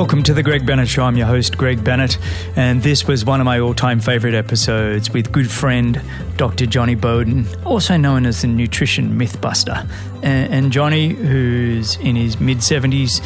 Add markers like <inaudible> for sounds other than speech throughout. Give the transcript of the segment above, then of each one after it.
Welcome to the Greg Bennett Show. I'm your host, Greg Bennett, and this was one of my all time favorite episodes with good friend Dr. Jonny Bowden, also known as the Nutrition Mythbuster. And, and Jonny, who's in his mid 70s,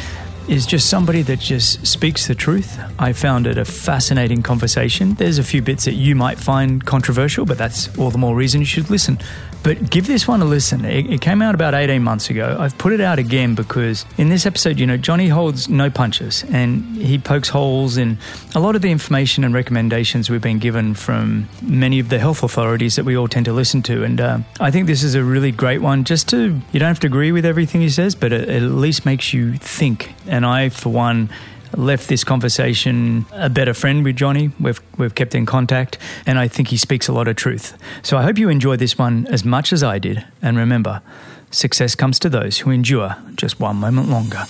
is just somebody that just speaks the truth. I found it a fascinating conversation. There's a few bits that you might find controversial, but that's all the more reason you should listen. But give this one a listen. It, it, came out about 18 months ago. I've put it out again because in this episode, you know, Jonny holds no punches and he pokes holes in a lot of the information and recommendations we've been given from many of the health authorities that we all tend to listen to. And uh, I think this is a really great one just to, you don't have to agree with everything he says, but it, it at least makes you think. And I, for one, left this conversation a better friend with Jonny. We've, we've kept in contact, and I think he speaks a lot of truth. So I hope you enjoy this one as much as I did. And remember, success comes to those who endure just one moment longer.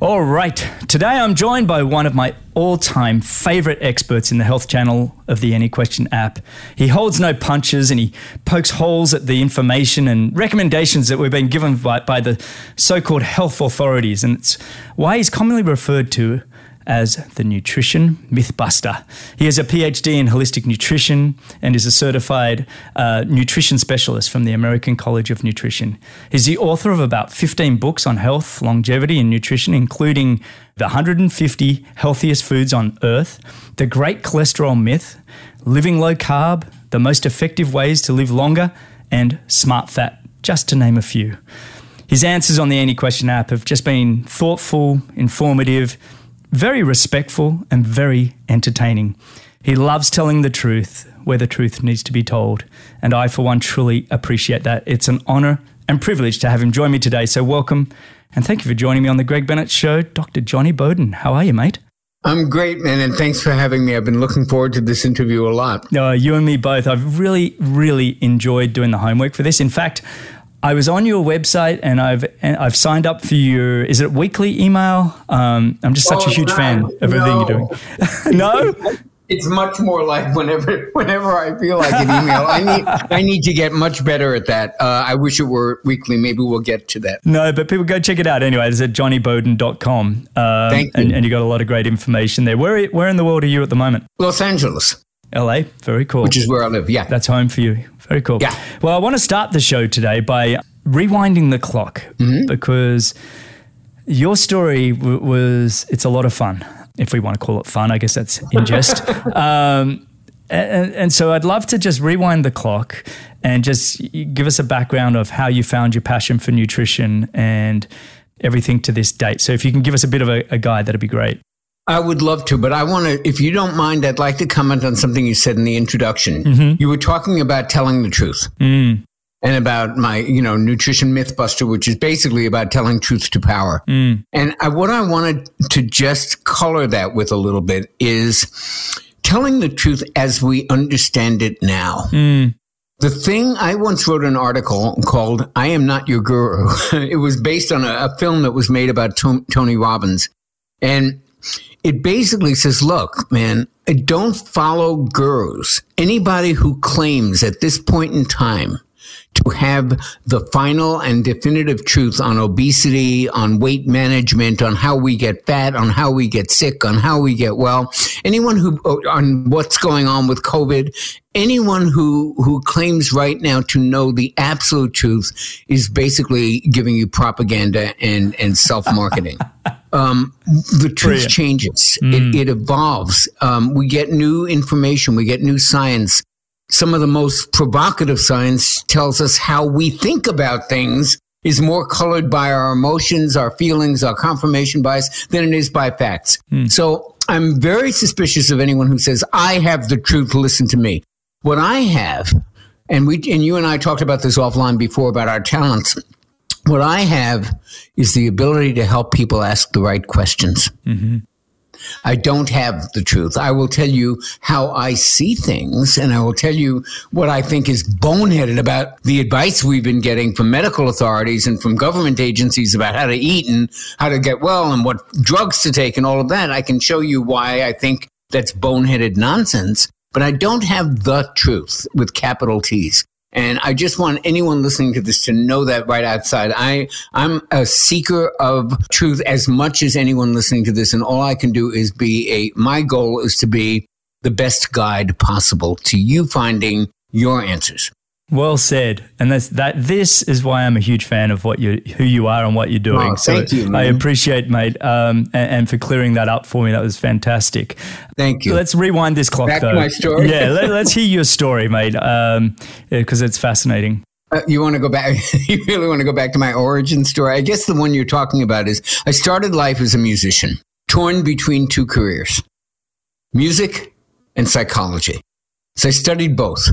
All right. Today I'm joined by one of my all time favorite experts in the Health Channel of the Any Question app. He holds no punches and he pokes holes at the information and recommendations that we've been given by, by the so called health authorities. And it's why he's commonly referred to as the Nutrition Mythbuster. He has a PhD in holistic nutrition and is a certified uh, nutrition specialist from the American College of Nutrition. He's the author of about 15 books on health, longevity, and nutrition, including The 150 Healthiest Foods on Earth, The Great Cholesterol Myth, Living Low Carb, The Most Effective Ways to Live Longer, and Smart Fat, just to name a few. His answers on the Any Question app have just been thoughtful, informative, very respectful and very entertaining. He loves telling the truth where the truth needs to be told. And I, for one, truly appreciate that. It's an honor and privilege to have him join me today. So, welcome and thank you for joining me on the Greg Bennett Show, Dr. Jonny Bowden. How are you, mate? I'm great, man, and thanks for having me. I've been looking forward to this interview a lot. Uh, you and me both. I've really, really enjoyed doing the homework for this. In fact, I was on your website and I've and I've signed up for your is it weekly email? Um, I'm just such oh, a huge no, fan of everything no. you're doing. <laughs> no. It's much more like whenever whenever I feel like an email. I need I need to get much better at that. Uh, I wish it were weekly. Maybe we'll get to that. No, but people go check it out anyway. It's at jonnybowden.com. Um, Thank you. And, and you got a lot of great information there. Where where in the world are you at the moment? Los Angeles. LA, very cool. Which is where I live. Yeah, that's home for you. Very cool. Yeah. Well, I want to start the show today by rewinding the clock mm-hmm. because your story w- was it's a lot of fun if we want to call it fun i guess that's in jest <laughs> um, and, and, so i'd love to just rewind the clock and just give us a background of how you found your passion for nutrition and everything to this date so if you can give us a bit of a, a guide that'd be great I would love to, but I want to, if you don't mind, I'd like to comment on something you said in the introduction. Mm-hmm. You were talking about telling the truth. Mm and about my, you know, nutrition mythbuster, which is basically about telling truth to power. Mm. And I, what I wanted to just color that with a little bit is telling the truth as we understand it now. Mm. The thing I once wrote an article called "I Am Not Your Guru." <laughs> it was based on a, a, film that was made about to- Tony Robbins, and it basically says, "Look, man, don't follow gurus. Anybody who claims at this point in time." to have the final and definitive truth on obesity, on weight management, on how we get fat, on how we get sick, on how we get well. Anyone who, on what's going on with COVID, anyone who, who claims right now to know the absolute truth is basically giving you propaganda and, and <laughs> self marketing. Um, the truth changes. Mm. It, it, evolves. Um, we get new information. We get new science some of the most provocative science tells us how we think about things is more colored by our emotions, our feelings, our confirmation bias than it is by facts. Hmm. So I'm very suspicious of anyone who says, I have the truth, listen to me. What I have, and we and you and I talked about this offline before about our talents. What I have is the ability to help people ask the right questions. Mm-hmm. I don't have the truth. I will tell you how I see things, and I will tell you what I think is boneheaded about the advice we've been getting from medical authorities and from government agencies about how to eat and how to get well and what drugs to take and all of that. I can show you why I think that's boneheaded nonsense, but I don't have the truth with capital T's. And I just want anyone listening to this to know that right outside. I, I'm a seeker of truth as much as anyone listening to this. And all I can do is be a, my goal is to be the best guide possible to you finding your answers. Well said, and that's that. This is why I'm a huge fan of what you, who you are, and what you're doing. Oh, thank so you, man. I appreciate, mate, um, and, and, for clearing that up for me. That was fantastic. Thank you. Let's rewind this clock, Back though. to my story. yeah, let, us hear your story, mate, because um, it's fascinating. Uh, you want to go back? <laughs> you really want to go back to my origin story? I guess the one you're talking about is I started life as a musician, torn between two careers, music and psychology. So I studied both.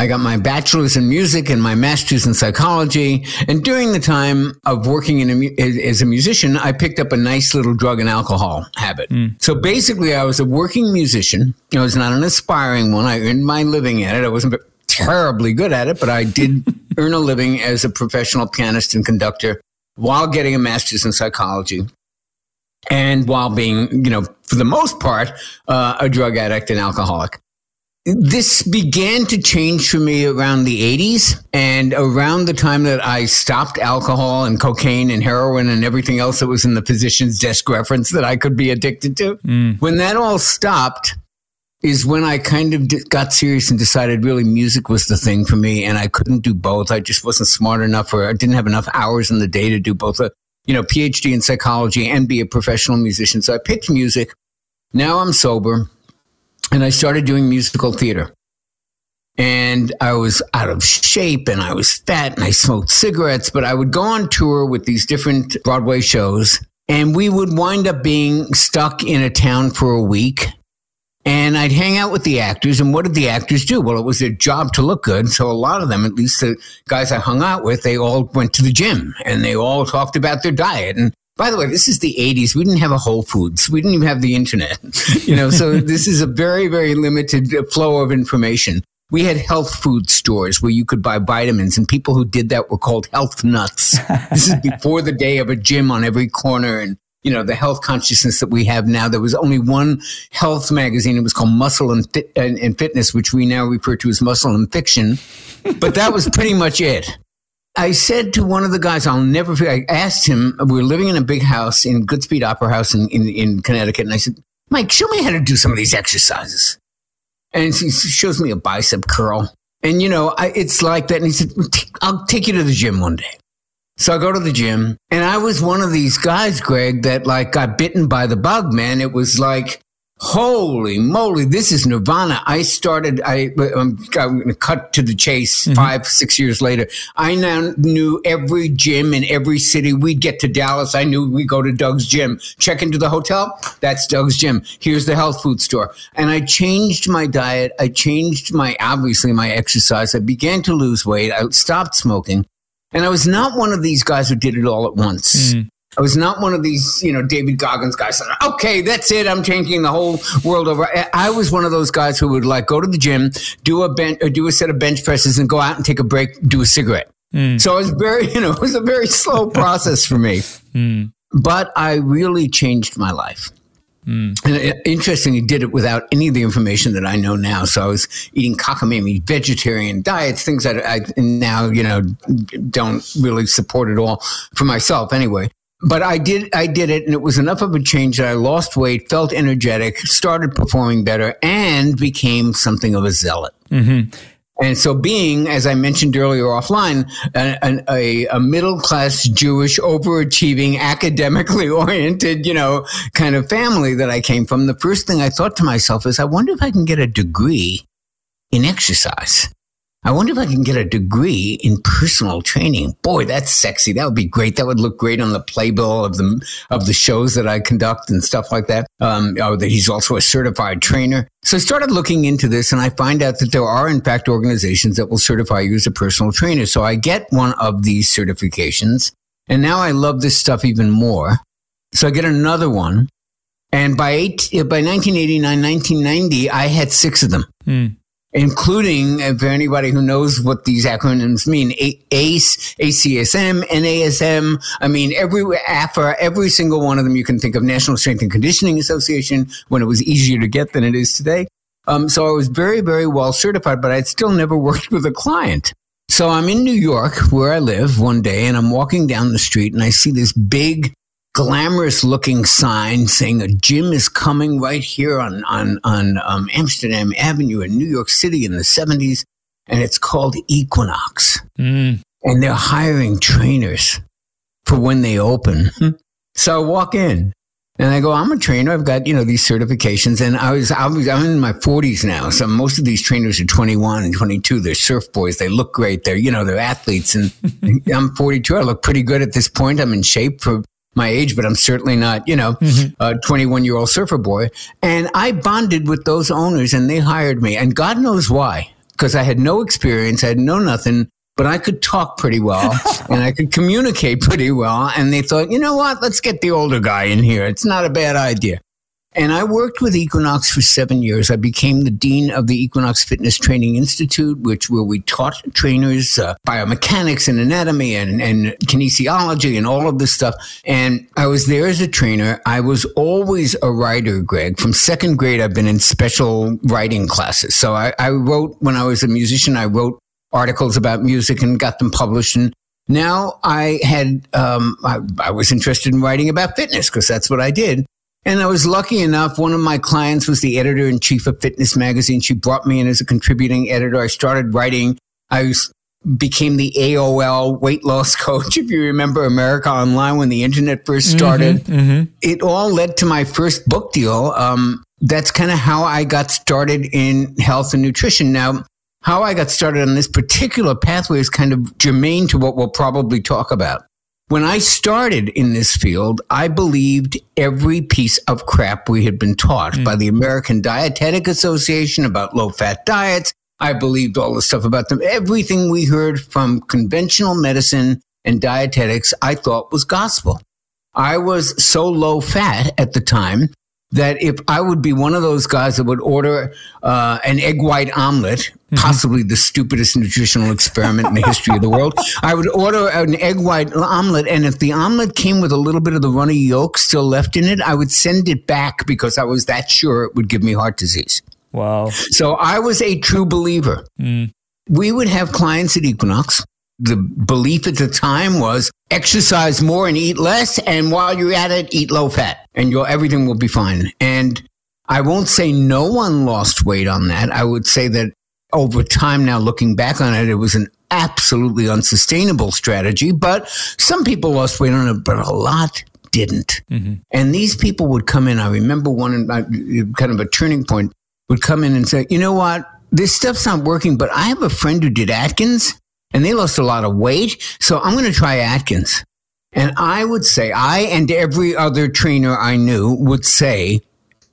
I got my bachelor's in music and my master's in psychology. And during the time of working a, as a musician, I picked up a nice little drug and alcohol habit. Mm. So basically, I was a working musician. I was not an aspiring one. I earned my living at it. I wasn't terribly good at it, but I did <laughs> earn a living as a professional pianist and conductor while getting a master's in psychology and while being, you know, for the most part, uh, a drug addict and alcoholic this began to change for me around the 80s and around the time that I stopped alcohol and cocaine and heroin and everything else that was in the physician's desk reference that I could be addicted to. Mm. When that all stopped, is when I kind of got serious and decided really music was the thing for me and I couldn't do both. I just wasn't smart enough or I didn't have enough hours in the day to do both a, you know, PhD in psychology and be a professional musician. So I picked music. Now I'm sober and I started doing musical theater. And I was out of shape and I was fat and I smoked cigarettes, but I would go on tour with these different Broadway shows and we would wind up being stuck in a town for a week. And I'd hang out with the actors. And what did the actors do? Well, it was their job to look good. So a lot of them, at least the guys I hung out with, they all went to the gym and they all talked about their diet. And by the way, this is the 80s. We didn't have a Whole Foods. We didn't even have the internet. <laughs> You know, so <laughs> this is a very, very limited uh, flow of information. We had health food stores where you could buy vitamins, and people who did that were called health nuts. this is before the day of a gym on every corner and you know the health consciousness that we have now. There was only one health magazine. It was called Muscle and, Fit- and, and Fitness, which we now refer to as Muscle and Fiction. But that was pretty much it. I said to one of the guys, I'll never forget, I asked him, we were living in a big house in Goodspeed Opera House in, in, in Connecticut. And I said, Mike, show me how to do some of these exercises. And he shows me a bicep curl. And, you know, I, it's like that. And he said, I'll take you to the gym one day. So I go to the gym and I was one of these guys, Greg, that like got bitten by the bug, man. It was like, Holy moly, this is Nirvana. I started, I, I'm, I'm going to cut to the chase mm-hmm. five, six years later. I now knew every gym in every city. We'd get to Dallas. I knew we'd go to Doug's gym. Check into the hotel. That's Doug's gym. Here's the health food store. And I changed my diet. I changed my, obviously, my exercise. I began to lose weight. I stopped smoking. And I was not one of these guys who did it all at once. Mm. I was not one of these, you know, David Goggins guys. Okay, that's it. I'm changing the whole world over. I was one of those guys who would like go to the gym, do a bench, or do a set of bench presses, and go out and take a break, do a cigarette. Mm. So it was very, <laughs> you know, it was a very slow <laughs> process for me. Mm. But I really changed my life. Mm. And it, interestingly, did it without any of the information that I know now. So I was eating cockamamie, vegetarian diets, things that I now, you know, don't really support at all for myself anyway but I did I did it and it was enough of a change that I lost weight, felt energetic, started performing better, and became something of a zealot. Mm-hmm. And so, being, as I mentioned earlier offline, a, a, a middle class Jewish, overachieving, academically <laughs> oriented, you know, kind of family that I came from, the first thing I thought to myself is, I wonder if I can get a degree in exercise. I wonder if I can get a degree in personal training. Boy, that's sexy. That would be great. That would look great on the playbill of the of the shows that I conduct and stuff like that. Um, oh, that he's also a certified trainer. So I started looking into this, and I find out that there are, in fact, organizations that will certify you as a personal trainer. So I get one of these certifications, and now I love this stuff even more. So I get another one, and by eight, by 1989, 1990, I had six of them. Mm including uh, for anybody who knows what these acronyms mean ACE, ACSM, NASM. I mean, every AFA, every single one of them you can think of, National Strength and Conditioning Association, when it was easier to get than it is today. Um, so I was very, very well certified, but I'd still never <laughs> worked with a client. So I'm in New York where I live one day and I'm walking down the street and I see this big glamorous looking sign saying a gym is coming right here on, on, on um, Amsterdam Avenue in New York City in the 70s. And it's called Equinox. Mm. And they're hiring trainers for when they open. so I walk in and I go, I'm a trainer. I've got, you know, these certifications. And I was, I was, I'm in my 40s now. So most of these trainers are 21 and 22. They're surf boys. They look great. They're, you know, they're athletes. And <laughs> I'm 42. I look pretty good at this point. I'm in shape for my age, but I'm certainly not, you know, mm-hmm. a 21 year old surfer boy. And I bonded with those owners and they hired me. And God knows why, because I had no experience. I had no nothing but I could talk pretty well <laughs> and I could communicate pretty well. And they thought, you know what? Let's get the older guy in here. It's not a bad idea. And I worked with Equinox for seven years. I became the dean of the Equinox Fitness Training Institute, which where we taught trainers uh, biomechanics and anatomy and, and kinesiology and all of this stuff. And I was there as a trainer. I was always a writer, Greg. From second grade, I've been in special writing classes. So I, I wrote when I was a musician. I wrote articles about music and got them published. And now I had, um, I, I was interested in writing about fitness because that's what I did. And I was lucky enough. One of my clients was the editor in chief of Fitness Magazine. She brought me in as a contributing editor. I started writing. I was, became the AOL weight loss <laughs> coach. If you remember America Online when the internet first mm-hmm, started, mm-hmm, mm-hmm. it all led to my first book deal. Um, that's kind of how I got started in health and nutrition. Now, how I got started on this particular pathway is kind of germane to what we'll probably talk about. When I started in this field, I believed every piece of crap we had been taught mm. by the American Dietetic Association about low fat diets. I believed all the stuff about them. Everything we heard from conventional medicine and dietetics, I thought was gospel. I was so low fat at the time that if I would be one of those guys that would order uh, an egg white omelet, mm-hmm. possibly the stupidest nutritional experiment in the history of the world, I would order an egg white omelet, and if the omelet came with a little bit of the runny yolk still left in it, I would send it back because I was that sure it would give me heart disease. Wow. So I was a true believer. Mm. We would have clients at Equinox the belief at the time was exercise more and eat less. And while you're at it, eat low fat and your everything will be fine. And I won't say no one lost weight on that. I would say that over time now looking back on it, it was an absolutely unsustainable strategy, but some people lost weight on it, but a lot didn't. Mm-hmm. And these people would come in. I remember one kind of a turning point would come in and say, you know what? This stuff's not working, but I have a friend who did Atkins and they lost a lot of weight. So I'm going to try Atkins. And I would say, I and every other trainer I knew would say,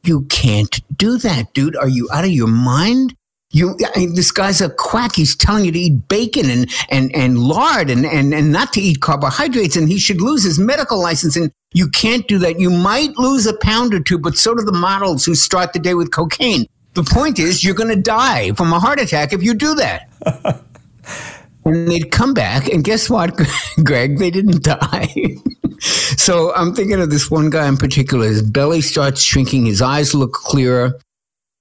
you can't do that, dude. Are you out of your mind? You, I mean, this guy's a quack. He's telling you to eat bacon and, and, and lard and, and, and not to eat carbohydrates. And he should lose his medical license. And you can't do that. You might lose a pound or two, but so do the models who start the day with cocaine. The point is, you're going to die from a heart attack if you do that. <laughs> And they'd come back, and guess what, <laughs> Greg? They didn't die. <laughs> so I'm thinking of this one guy in particular. His belly starts shrinking, his eyes look clearer.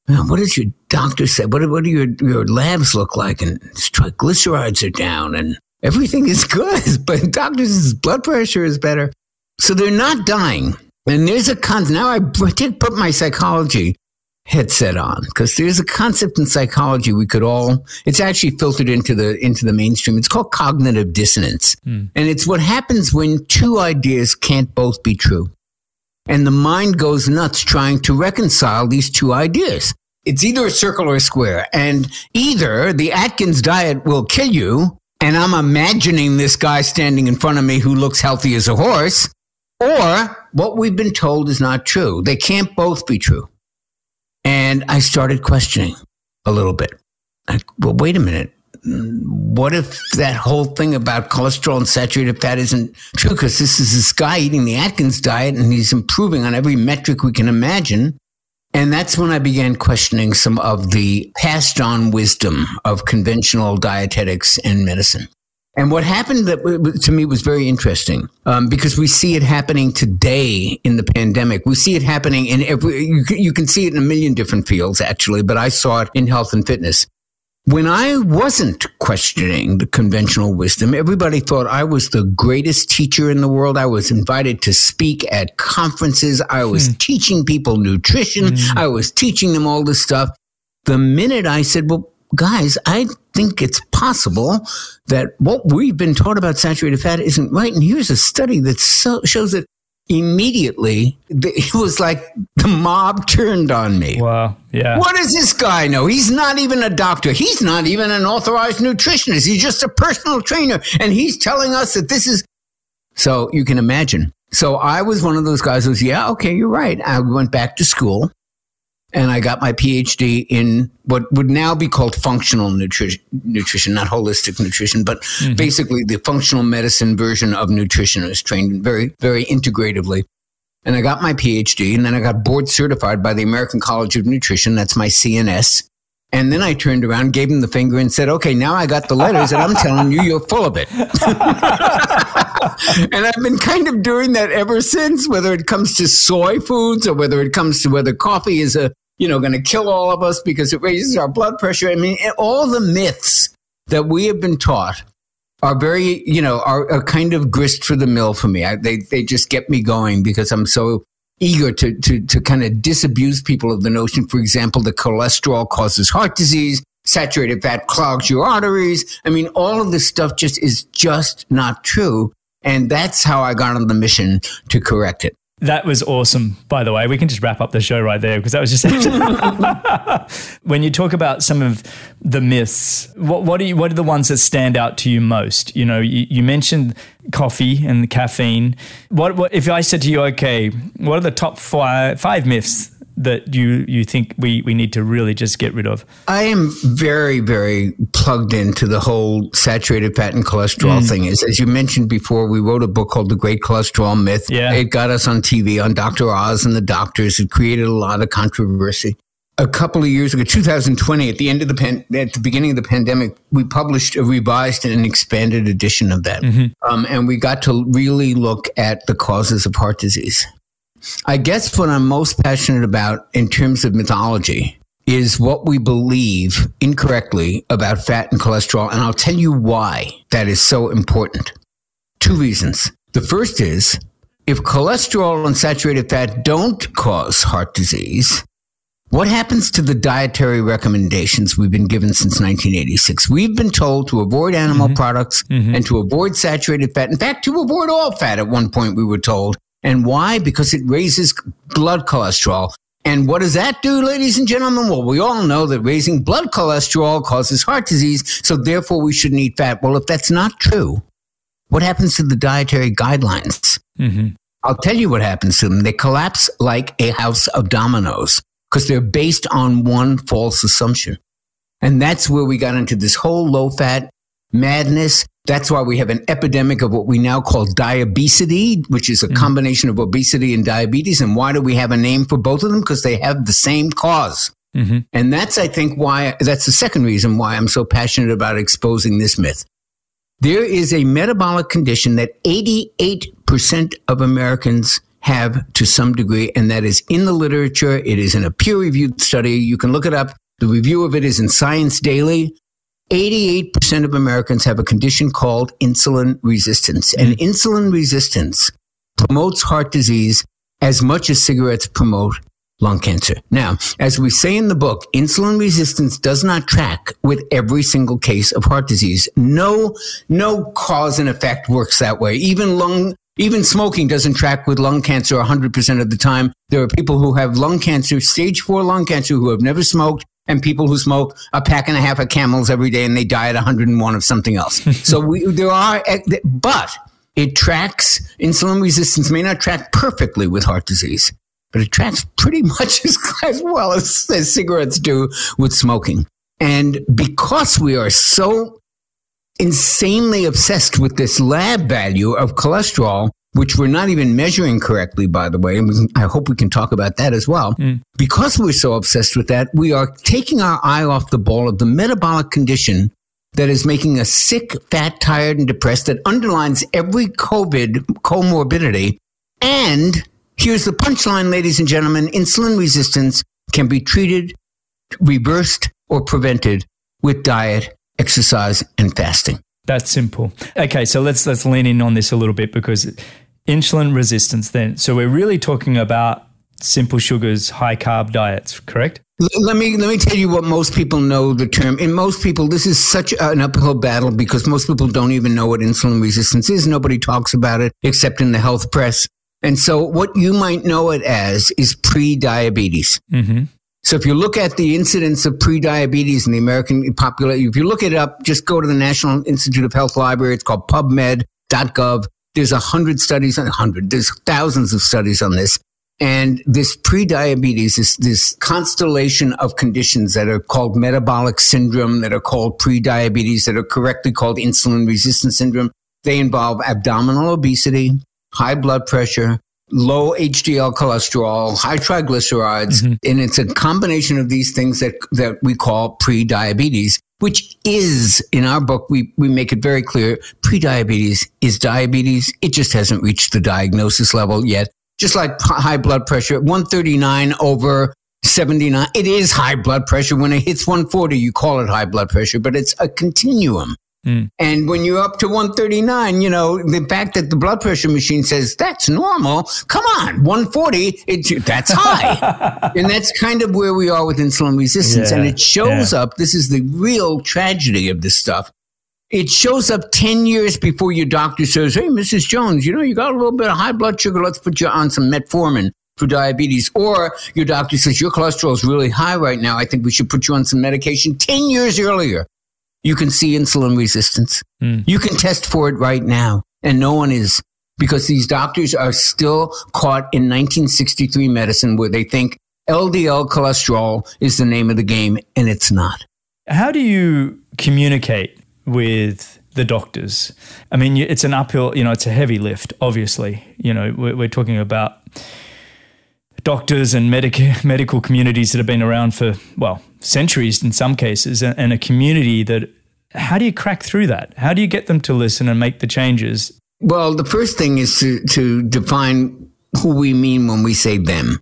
what does your doctor say? What, what do your, your labs look like? And his triglycerides are down, and everything is good. <laughs> But doctor's blood pressure is better. So they're not dying. And there's a con. Now I did put my psychology headset on. Because there's a concept in psychology we could all it's actually filtered into the into the mainstream. It's called cognitive dissonance. Mm. and it's what happens when two ideas can't both be true. And the mind goes nuts trying to reconcile these two ideas. It's either a circle or a square. And either the atkins diet will kill you and i'm imagining this guy standing in front of me who looks healthy as a horse or what we've been told is not true. They can't both be true and I started questioning a little bit. Like, well, wait a minute. What if that whole thing about cholesterol and saturated fat isn't true? Because this is this guy eating the Atkins diet and he's improving on every metric we can imagine. And that's when I began questioning some of the passed on wisdom of conventional dietetics and medicine. And what happened that to me was very interesting um, because we see it happening today in the pandemic. We see it happening in every, you, you can see it in a million different fields actually, but I saw it in health and fitness. when I wasn't questioning the conventional wisdom, everybody thought I was the greatest teacher in the world. I was invited to speak at conferences. I was mm. teaching people nutrition. Mm. I was teaching them all this stuff. The minute I said, well, guys, I think it's possible that what we've been taught about saturated fat isn't right. And here's a study that so, shows that immediately it was like the mob turned on me. Wow. Yeah. What does this guy know? He's not even a doctor. He's not even an authorized nutritionist. He's just a personal trainer. And he's telling us that this is. So you can imagine. So I was one of those guys who was, yeah, okay, you're right. I went back to school and I got my PhD in what would now be called functional nutrition, nutrition not holistic nutrition, but mm-hmm. basically the functional medicine version of nutrition. I was trained very, very integratively. And I got my PhD, and then I got board certified by the American College of Nutrition. That's my CNS. And then I turned around, gave him the finger, and said, Okay, now I got the letters, and I'm telling you, you're full of it. <laughs> and I've been kind of doing that ever since, whether it comes to soy foods or whether it comes to whether coffee is a you know, going to kill all of us because it raises our blood pressure. I mean, all the myths that we have been taught are very, you know, are, are kind of grist for the mill for me. I, they, they just get me going because I'm so eager to, to, to kind of disabuse people of the notion, for example, that cholesterol causes heart disease, saturated fat clogs your arteries. I mean, all of this stuff just is just not true. And that's how I got on the mission to correct it. That was awesome, by the way. We can just wrap up the show right there because that was just. <laughs> <laughs> when you talk about some of the myths, what, what, are you, what are the ones that stand out to you most? You know, you, you mentioned coffee and the caffeine. What, what if I said to you, okay, what are the top five, five myths that you you think we we need to really just get rid of? I am very very plugged into the whole saturated fat and cholesterol mm. thing. Is as you mentioned before, we wrote a book called The Great Cholesterol Myth. Yeah. It got us on TV on Dr. Oz and the doctors. It created a lot of controversy. A couple of years ago, 2020, at the end of the pan, at the beginning of the pandemic, we published a revised and expanded edition of that, mm-hmm. um, and we got to really look at the causes of heart disease. I guess what I'm most passionate about in terms of mythology is what we believe incorrectly about fat and cholesterol. And I'll tell you why that is so important. Two reasons. The first is if cholesterol and saturated fat don't cause heart disease, what happens to the dietary recommendations we've been given since 1986? We've been told to avoid animal mm-hmm. products mm-hmm. and to avoid saturated fat. In fact, to avoid all fat at one point, we were told. And why? Because it raises blood cholesterol. And what does that do, ladies and gentlemen? Well, we all know that raising blood cholesterol causes heart disease, so therefore we shouldn't eat fat. Well, if that's not true, what happens to the dietary guidelines? Mm-hmm. I'll tell you what happens to them. They collapse like a house of dominoes because they're based on one false assumption. And that's where we got into this whole low fat madness that's why we have an epidemic of what we now call diabesity, which is a mm-hmm. combination of obesity and diabetes. And why do we have a name for both of them? Because they have the same because mm-hmm. And that's, I think, why that's the second reason why I'm so passionate about exposing this myth. There is a metabolic condition that 88% of Americans have to some degree, and that is in the literature. It is in a peer reviewed study. You can look it up. The review of it is in Science Daily. 88% of Americans have a condition called insulin resistance. And mm. insulin resistance promotes heart disease as much as cigarettes promote lung cancer. Now, as we say in the book, insulin resistance does not track with every single case of heart disease. No, no cause and effect works that way. Even lung, even smoking doesn't track with lung cancer 100% of the time. There are people who have lung cancer, stage four lung cancer, who have never smoked and people who smoke a pack and a half of camels every day and they die at 101 of something else. <laughs> so we, there are, eh, but it tracks insulin resistance may not track perfectly with heart disease, but it tracks pretty <laughs> much as, as well as, as cigarettes do with smoking. And because we are so insanely obsessed with this lab value of cholesterol, which we're not even measuring correctly, by the way. And can, I hope we can talk about that as well. Mm. Because we're so obsessed with that, we are taking our eye off the ball of the metabolic condition that is making us sick, fat, tired, and depressed that underlines every COVID comorbidity. And here's the punchline, ladies and gentlemen insulin resistance can be treated, reversed, or prevented with diet, exercise, and fasting. That's simple. Okay, so let's let's lean in on this a little bit because insulin resistance then. So we're really talking about simple sugars, high carb diets, correct? Let me let me tell you what most people know the term. In most people, this is such an uphill battle because most people don't even know what insulin resistance is. Nobody talks about it except in the health press. And so, what you might know it as is pre-diabetes. Mm-hmm. So, if you look at the incidence of pre-diabetes in the American population, if you look it up, just go to the National Institute of Health Library. It's called PubMed.gov. There's a hundred studies, on hundred. There's thousands of studies on this. And this prediabetes is this constellation of conditions that are called metabolic syndrome, that are called prediabetes, that are correctly called insulin resistance syndrome. They involve abdominal obesity, high blood pressure, low HDL cholesterol, high triglycerides. Mm-hmm. And it's a combination of these things that, that we call prediabetes, which is in our book, we, we make it very clear prediabetes is diabetes. It just hasn't reached the diagnosis level yet just like high blood pressure, 139 over 79. It is high blood pressure. When it hits 140, you call it high blood pressure, but it's a continuum. Mm. And when you're up to 139, you know, the fact that the blood pressure machine says that's normal, come on, 140, it, that's high. <laughs> and that's kind of where we are with insulin resistance. Yeah, and it shows yeah. up, this is the real tragedy of this stuff it shows up 10 years before your doctor says, Hey, Mrs. Jones, you know, you got a little bit of high blood sugar. Let's put you on some metformin for diabetes. Or your doctor says, Your cholesterol is really high right now. I think we should put you on some medication 10 years earlier. You can see insulin resistance. Mm. You can test for it right now. And no one is because these doctors are still caught in 1963 medicine where they think LDL cholesterol is the name of the game and it's not. How do you communicate with the doctors. I mean, it's an uphill, you know, it's a heavy lift, obviously. You know, we're, we're talking about doctors and medic- <laughs> medical communities that have been around for, well, centuries in some cases, and, and a community that, how do you crack through that? How do you get them to listen and make the changes? Well, the first thing is to, to define who we mean when we say them.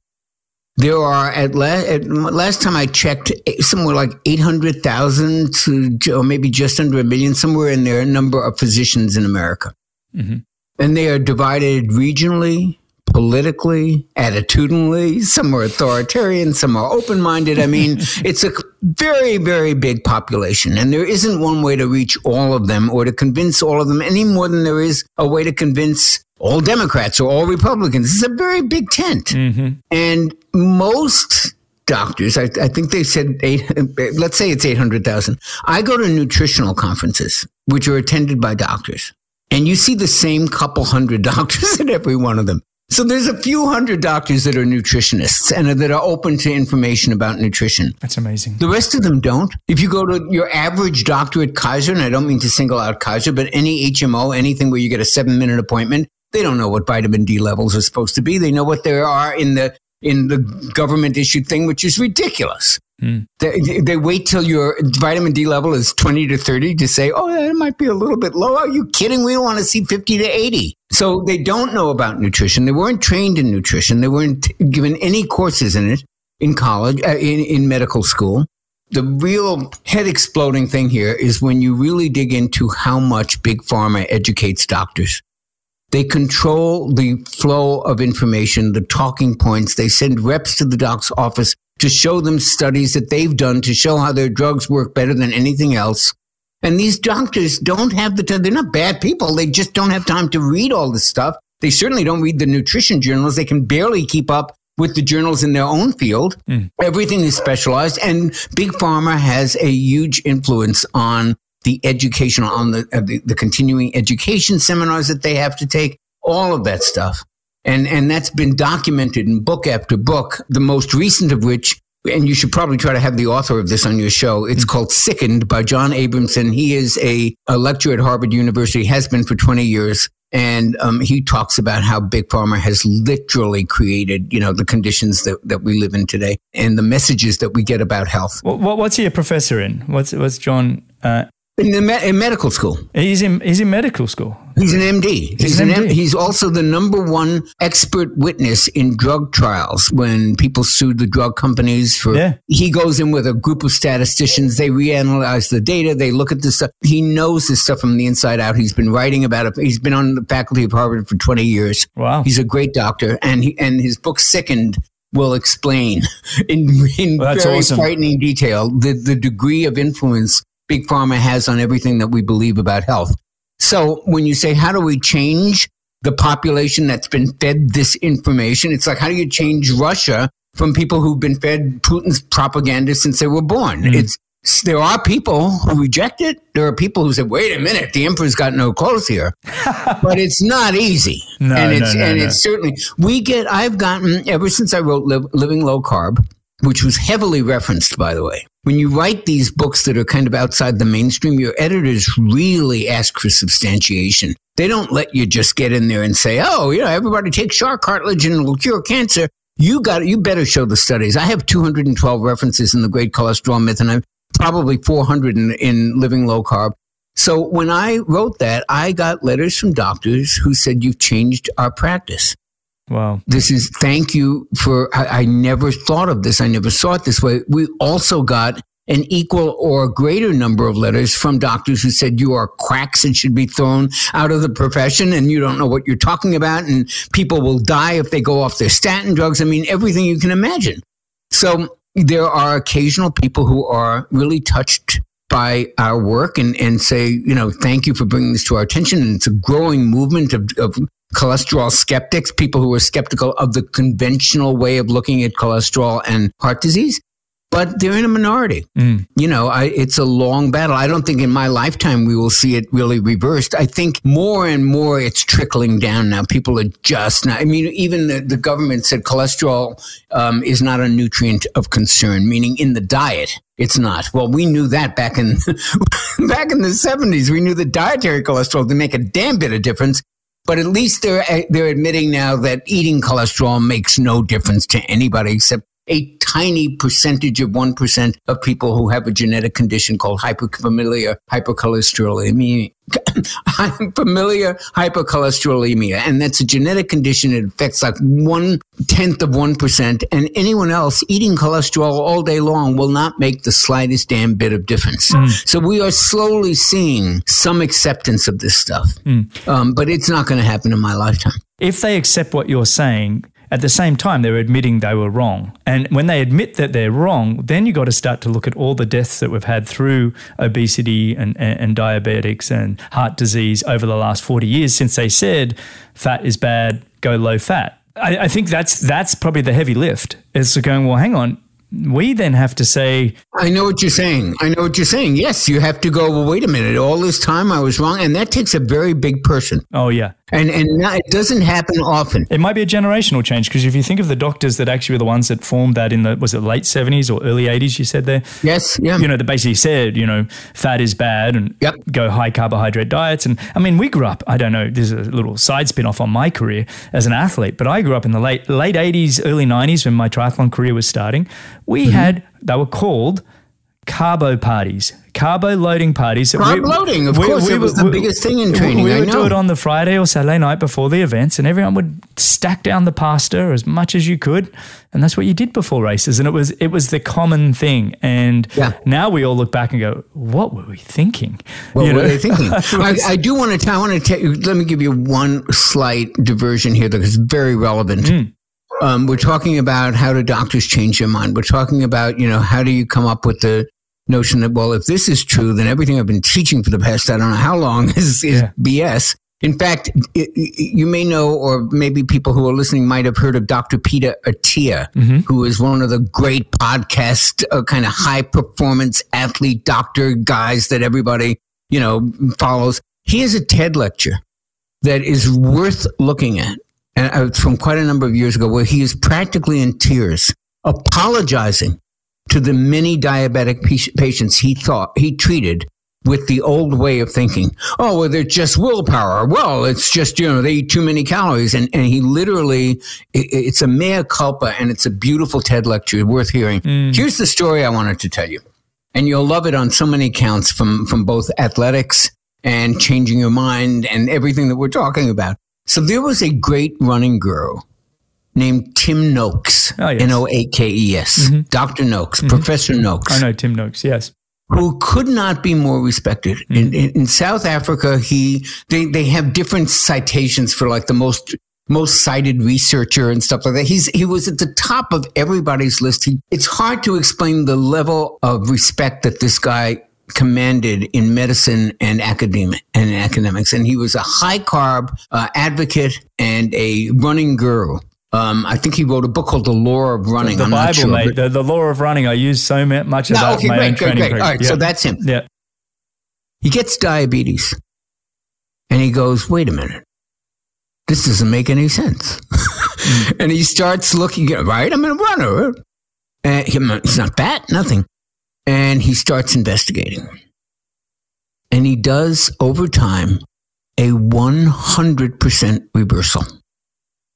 There are at, la- at last time I checked, somewhere like eight hundred thousand to or maybe just under a million, somewhere in there, number of physicians in America, mm-hmm. and they are divided regionally, politically, attitudinally. Some are authoritarian, some are open minded. I mean, <laughs> it's a very, very big population, and there isn't one way to reach all of them or to convince all of them any more than there is a way to convince all Democrats or all Republicans. It's a very big tent. Mm-hmm. And most doctors, I, I, think they said eight, <laughs> let's say it's 800,000. I go to nutritional conferences, which are attended by doctors, and you see the same couple hundred <laughs> doctors at every one of them. So there's a few hundred doctors that are nutritionists and that are open to information about nutrition. That's amazing. The rest of them don't. If you go to your average doctor at Kaiser, and I don't mean to single out Kaiser, but any HMO, anything where you get a seven minute appointment, they don't know what vitamin D levels are supposed to be. They know what there are in the in the government issued thing, which is ridiculous. Mm. They, they wait till your vitamin D level is 20 to 30 to say, oh, it might be a little bit low. Are you kidding? We don't want to see 50 to 80. So they don't know about nutrition. They weren't trained in nutrition. They weren't given any courses in it in college, uh, in, in medical school. The real head exploding thing here is when you really dig into how much big pharma educates doctors. They control the flow of information, the talking points. They send reps to the doc's office to show them studies that they've done to show how their drugs work better than anything else. And these doctors don't have the time. They're not bad people. They just don't have time to read all this stuff. They certainly don't read the nutrition journals. They can barely keep up with the journals in their own field. Mm. Everything is specialized. And Big Pharma has a huge influence on the educational, on the, uh, the, the continuing education seminars that they have to take, all of that stuff. And, and that's been documented in book after book, the most recent of which, and you should probably try to have the author of this on your show. It's mm-hmm. called Sickened by John Abramson. He is a, a lecturer at Harvard University, has been for 20 years. And um, he talks about how Big Pharma has literally created, you know, the conditions that, that we live in today and the messages that we get about health. What, what's he a professor in? What's, what's John uh, In, the me- in medical school. He's in he's in medical school. He's an MD. He's, an MD. He's also the number one expert witness in drug trials when people sued the drug companies for. Yeah. He goes in with a group of statisticians. They reanalyze the data. They look at this stuff. He knows this stuff from the inside out. He's been writing about it. He's been on the faculty of Harvard for 20 years. Wow. He's a great doctor. And he, and his book, Sickened, will explain <laughs> in, in Well, very awesome. frightening detail the, the degree of influence big pharma has on everything that we believe about health. So when you say, how do we change the population that's been fed this information? It's like, how do you change Russia from people who've been fed Putin's propaganda since they were born? Mm. It's, there are people who reject it. There are people who say, wait a minute, the emperor's got no clothes here. <laughs> but it's not easy. No, and no, it's, no, and no. it's certainly, we get, I've gotten, ever since I wrote Liv- Living Low Carb, which was heavily referenced, by the way. When you write these books that are kind of outside the mainstream, your editors really ask for substantiation. They don't let you just get in there and say, "Oh, you know, everybody take shark cartilage and it'll cure cancer." You got you better show the studies. I have 212 references in the Great Cholesterol Myth, and I've probably 400 in, in Living Low Carb. So when I wrote that, I got letters from doctors who said, "You've changed our practice." Wow. this is thank you for I, I never thought of this i never saw it this way we also got an equal or greater number of letters from doctors who said you are quacks and should be thrown out of the profession and you don't know what you're talking about and people will die if they go off their statin drugs i mean everything you can imagine so there are occasional people who are really touched by our work and, and say, you know, thank you for bringing this to our attention. And it's a growing movement of, of cholesterol skeptics, people who are skeptical of the conventional way of looking at cholesterol and heart disease. But they're in a minority. Mm. You know, I, it's a long battle. I don't think in my lifetime we will see it really reversed. I think more and more it's trickling down now. People are just not. I mean, even the, the government said cholesterol um, is not a nutrient of concern, meaning in the diet. It's not. Well, we knew that back in <laughs> back in the seventies. We knew that dietary cholesterol didn't make a damn bit of difference. But at least they're eh, they're admitting now that eating cholesterol makes no difference to anybody except a tiny percentage of 1% of people who have a genetic condition called hyperfamiliar hypercholesterolemia. <coughs> familiar hypercholesterolemia. And that's a genetic condition. It affects like one tenth of 1%. And anyone else eating cholesterol all day long will not make the slightest damn bit of difference. So we are slowly seeing some acceptance of this stuff. Um, but it's not going to happen in my lifetime. If they accept what you're saying, at the same time, they're admitting they were wrong. And when they admit that they're wrong, then you've got to start to look at all the deaths that we've had through obesity and, and, and diabetics and heart disease over the last 40 years since they said fat is bad, go low fat. I, I think that's that's probably the heavy lift. Is going, well, hang on. We then have to say, I know what you're saying. I know what you're saying. Yes, you have to go, well, wait a minute. All this time I was wrong. And that takes a very big person. oh, yeah, And, and not, it doesn't happen often. It might be a generational change because if you think of the doctors that actually were the ones that formed that in the was it late 70s or early 80s, you said there, Yes. Yeah. you know, that basically said, you know, fat is bad and Yep. go high carbohydrate diets. And I mean, we grew up, I don't know, there's a little side spin off on my career as an athlete, but I grew up in the late late 80s, early 90s when my triathlon career was starting. We mm-hmm. had, they were called carbo parties, carbo loading parties. that Carb loading, of course, it was the biggest thing in training, We would do it on the Friday or Saturday night before the events, and everyone would stack down the pasta as much as you could, and that's what you did before races. And it was it was the common thing. And Yeah. now we all look back and go, "What were we thinking?" What You were know? they thinking? <laughs> I, I do want to. Tell, I want to tell you. Let me give you one slight diversion here that is very relevant. Hmm. Um, we're talking about how do doctors change their mind. We're talking about you know how do you come up with the notion that well, if this is true, then everything I've been teaching for the past I don't know how long <laughs> is, is Yeah. BS. In fact, i- i- you may know, or maybe people who are listening might have heard of Dr. Peter Attia, who is one of the great podcast uh, kind of high performance athlete doctor guys that everybody you know follows. He has a TED lecture that is worth looking at, and uh, from quite a number of years ago, where he is practically in tears, apologizing to the many diabetic patients he thought he treated with the old way of thinking. Oh, well, they're just willpower. Well, it's just, you know, they eat too many calories. And, and he literally, it, it's a mea culpa and it's a beautiful TED lecture worth hearing. Mm. Here's the story I wanted to tell you. and you'll love it on so many counts from from both athletics and changing your mind and everything that we're talking about. So there was a great running guru named Tim Noakes, Oh, yes. N O A K E S, mm-hmm. Dr. Noakes, mm-hmm. Professor Noakes oh, I know Tim Noakes. Yes. who could not be more respected. Mm-hmm. In, in, in South Africa, he they, they have different citations for like the most most cited researcher and stuff like that. He's he was at the top of everybody's list. He, it's hard to explain the level of respect that this guy commanded in medicine and academic and academics. And he was a high carb uh, advocate and a running guru. Um, I think he wrote a book called The Lore of Running. The I'm Bible, sure, mate. The, the lore of running. I use so much of No, that okay, in my great, great, training. great. program. All right, yeah. so that's him. yeah. He gets diabetes. And he goes, wait a minute. This doesn't make any sense. <laughs> and he starts looking at, right? I'm a runner. And he's not fat, nothing. And he starts investigating. And he does, over time, a 100% reversal.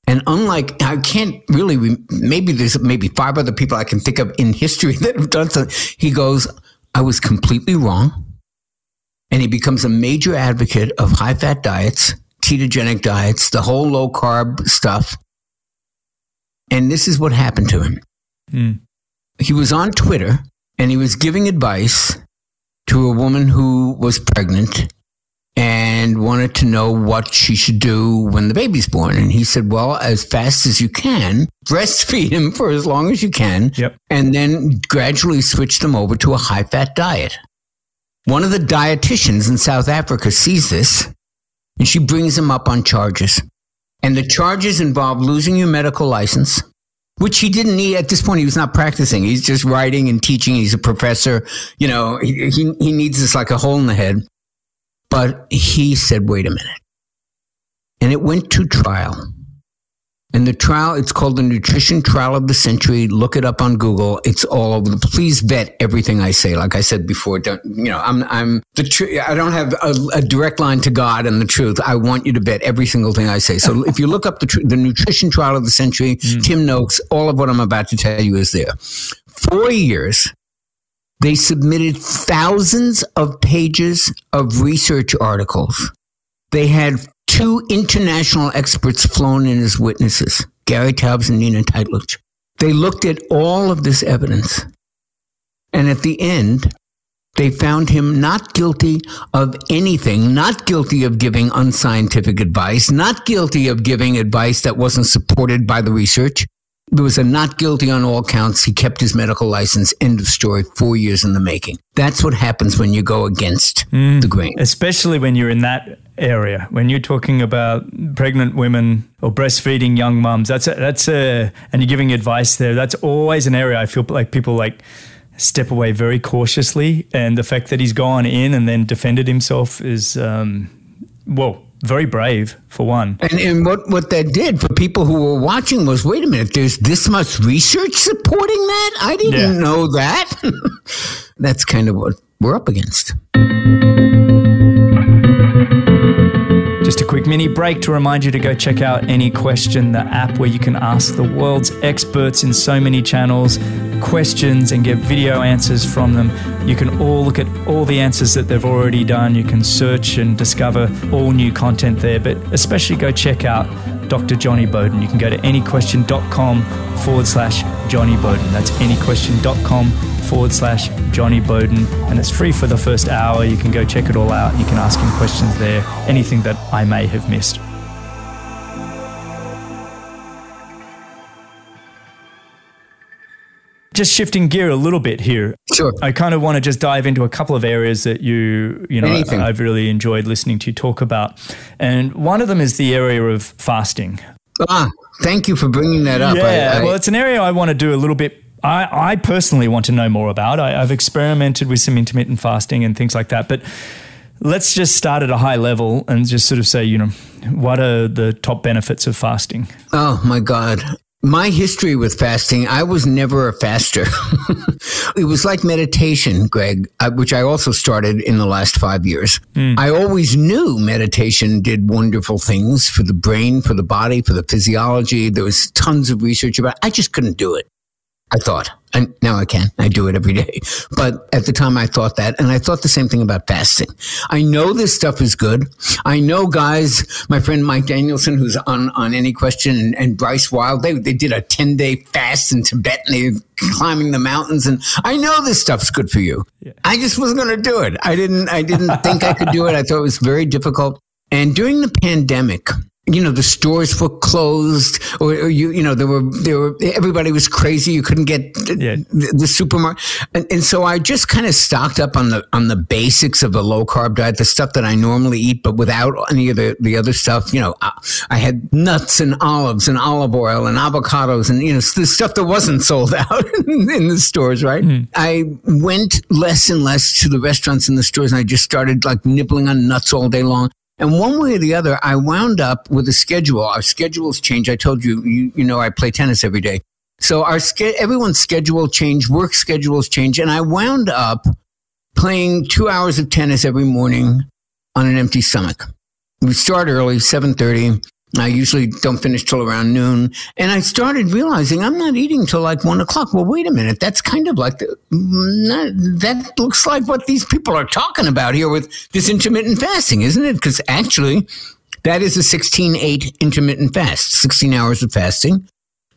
And unlike, I can't really, maybe there's maybe five other people I can think of in history <laughs> that have done so. He goes, I was completely wrong and he becomes a major advocate of high fat diets, ketogenic diets, the whole low carb stuff. And this is what happened to him. Mm. He was on Twitter and he was giving advice to a woman who was pregnant and wanted to know what she should do when the baby's born. And he said, Well, as fast as you can, <laughs> breastfeed him for as long as you can, Yep. and then gradually switch them over to a high fat diet. One of the dietitians in South Africa sees this and she brings him up on charges. And the charges involve losing your medical license, which he didn't need at this point. He was not practicing. He's just writing and teaching. He's a professor. You know, he, he, he needs this like a hole in the head. But he said, wait a minute. And it went to trial. And the trial, it's called the Nutrition Trial of the Century. Look it up on Google. It's all over. The, please vet everything I say. Like I said before, don't, you know, I'm, I'm the tr- I don't have a, a direct line to God and the truth. I want you to vet every single thing I say. So if you look up the, tr- the Nutrition Trial of the Century, mm. Tim Noakes, all of what I'm about to tell you is there. Four years, they submitted thousands of pages of research articles. They had two international experts flown in as witnesses, Gary Taubes and Nina Teicholz. They looked at all of this evidence. And at the end, they found him not guilty of anything, not guilty of giving unscientific advice, not guilty of giving advice that wasn't supported by the research. There was a not guilty on all counts. He kept his medical license. End of story. Four years in the making. That's what happens when you go against the grain. Especially when you're in that area, when you're talking about pregnant women or breastfeeding young mums. That's a, that's a, and you're giving advice there. That's always an area I feel like people like step away very cautiously. And the fact that he's gone in and then defended himself is, um, well, very brave for one. And, and what, what that did for people who were watching was wait a minute, there's this much research supporting that? I didn't Yeah. know that. <laughs> That's kind of what we're up against. Just a quick mini break to remind you to go check out Any Question, the app where you can ask the world's experts in so many channels questions and get video answers from them. You can all look at all the answers that they've already done. You can search and discover all new content there, but especially go check out Dr. Jonny Bowden. You can go to anyquestion.com forward slash Jonny Bowden. That's anyquestion.com forward slash Jonny Bowden. And it's free for the first hour. You can go check it all out. You can ask him questions there, anything that I may have missed. Just shifting gear a little bit here. Sure. I kind of want to just dive into a couple of areas that you, you know, Anything. I've really enjoyed listening to you talk about. And one of them is the area of fasting. Ah, thank you for bringing that up. I- Yeah, I- well, it's an area I want to do a little bit. I, I personally want to know more about. I, I've experimented with some intermittent fasting and things like that, but let's just start at a high level and just sort of say, you know, what are the top benefits of fasting? Oh my God. My history with fasting, I was never a faster. <laughs> it was like meditation, Greg, uh, which I also started in the last five years. I always knew meditation did wonderful things for the brain, for the body, for the physiology. There was tons of research about it. I just couldn't do it. I thought. And now I can. I do it every day. But at the time I thought that. And I thought the same thing about fasting. I know this stuff is good. I know guys, my friend Mike Danielson, who's on, on Any Question, and, and Bryce Wylde, they, they did a 10 day fast in Tibet and they climbing the mountains. And I know this stuff's good for you. Yeah. I just wasn't going to do it. I didn't, I didn't think I could do it. I thought it was very difficult. And during the pandemic, you know the stores were closed or, or, you you know there were there were everybody was crazy you couldn't get yeah. the, the, supermarket and, and, so i just kind of stocked up on the on the basics of the low carb diet the stuff that i normally eat but without any of the, the other stuff you know I, I had nuts and olives and olive oil and avocados and you know the stuff that wasn't sold <laughs> out in the stores right mm. i went less and less to the restaurants and the stores and i just started like nibbling on nuts all day long and one way or the other, I wound up with a schedule. Our schedules change. I told you, you, you know, I play tennis every day. So our everyone's schedule changed, work schedules change, and I wound up playing two hours of tennis every morning on an empty stomach. We start early, seven thirty. I usually don't finish till around noon. And I started realizing I'm not eating till like one o'clock. Well, wait a minute. That's kind of like the, not, that looks like what these people are talking about here with this intermittent fasting, isn't it? Because actually, that is a 16 8 intermittent fast, 16 hours of fasting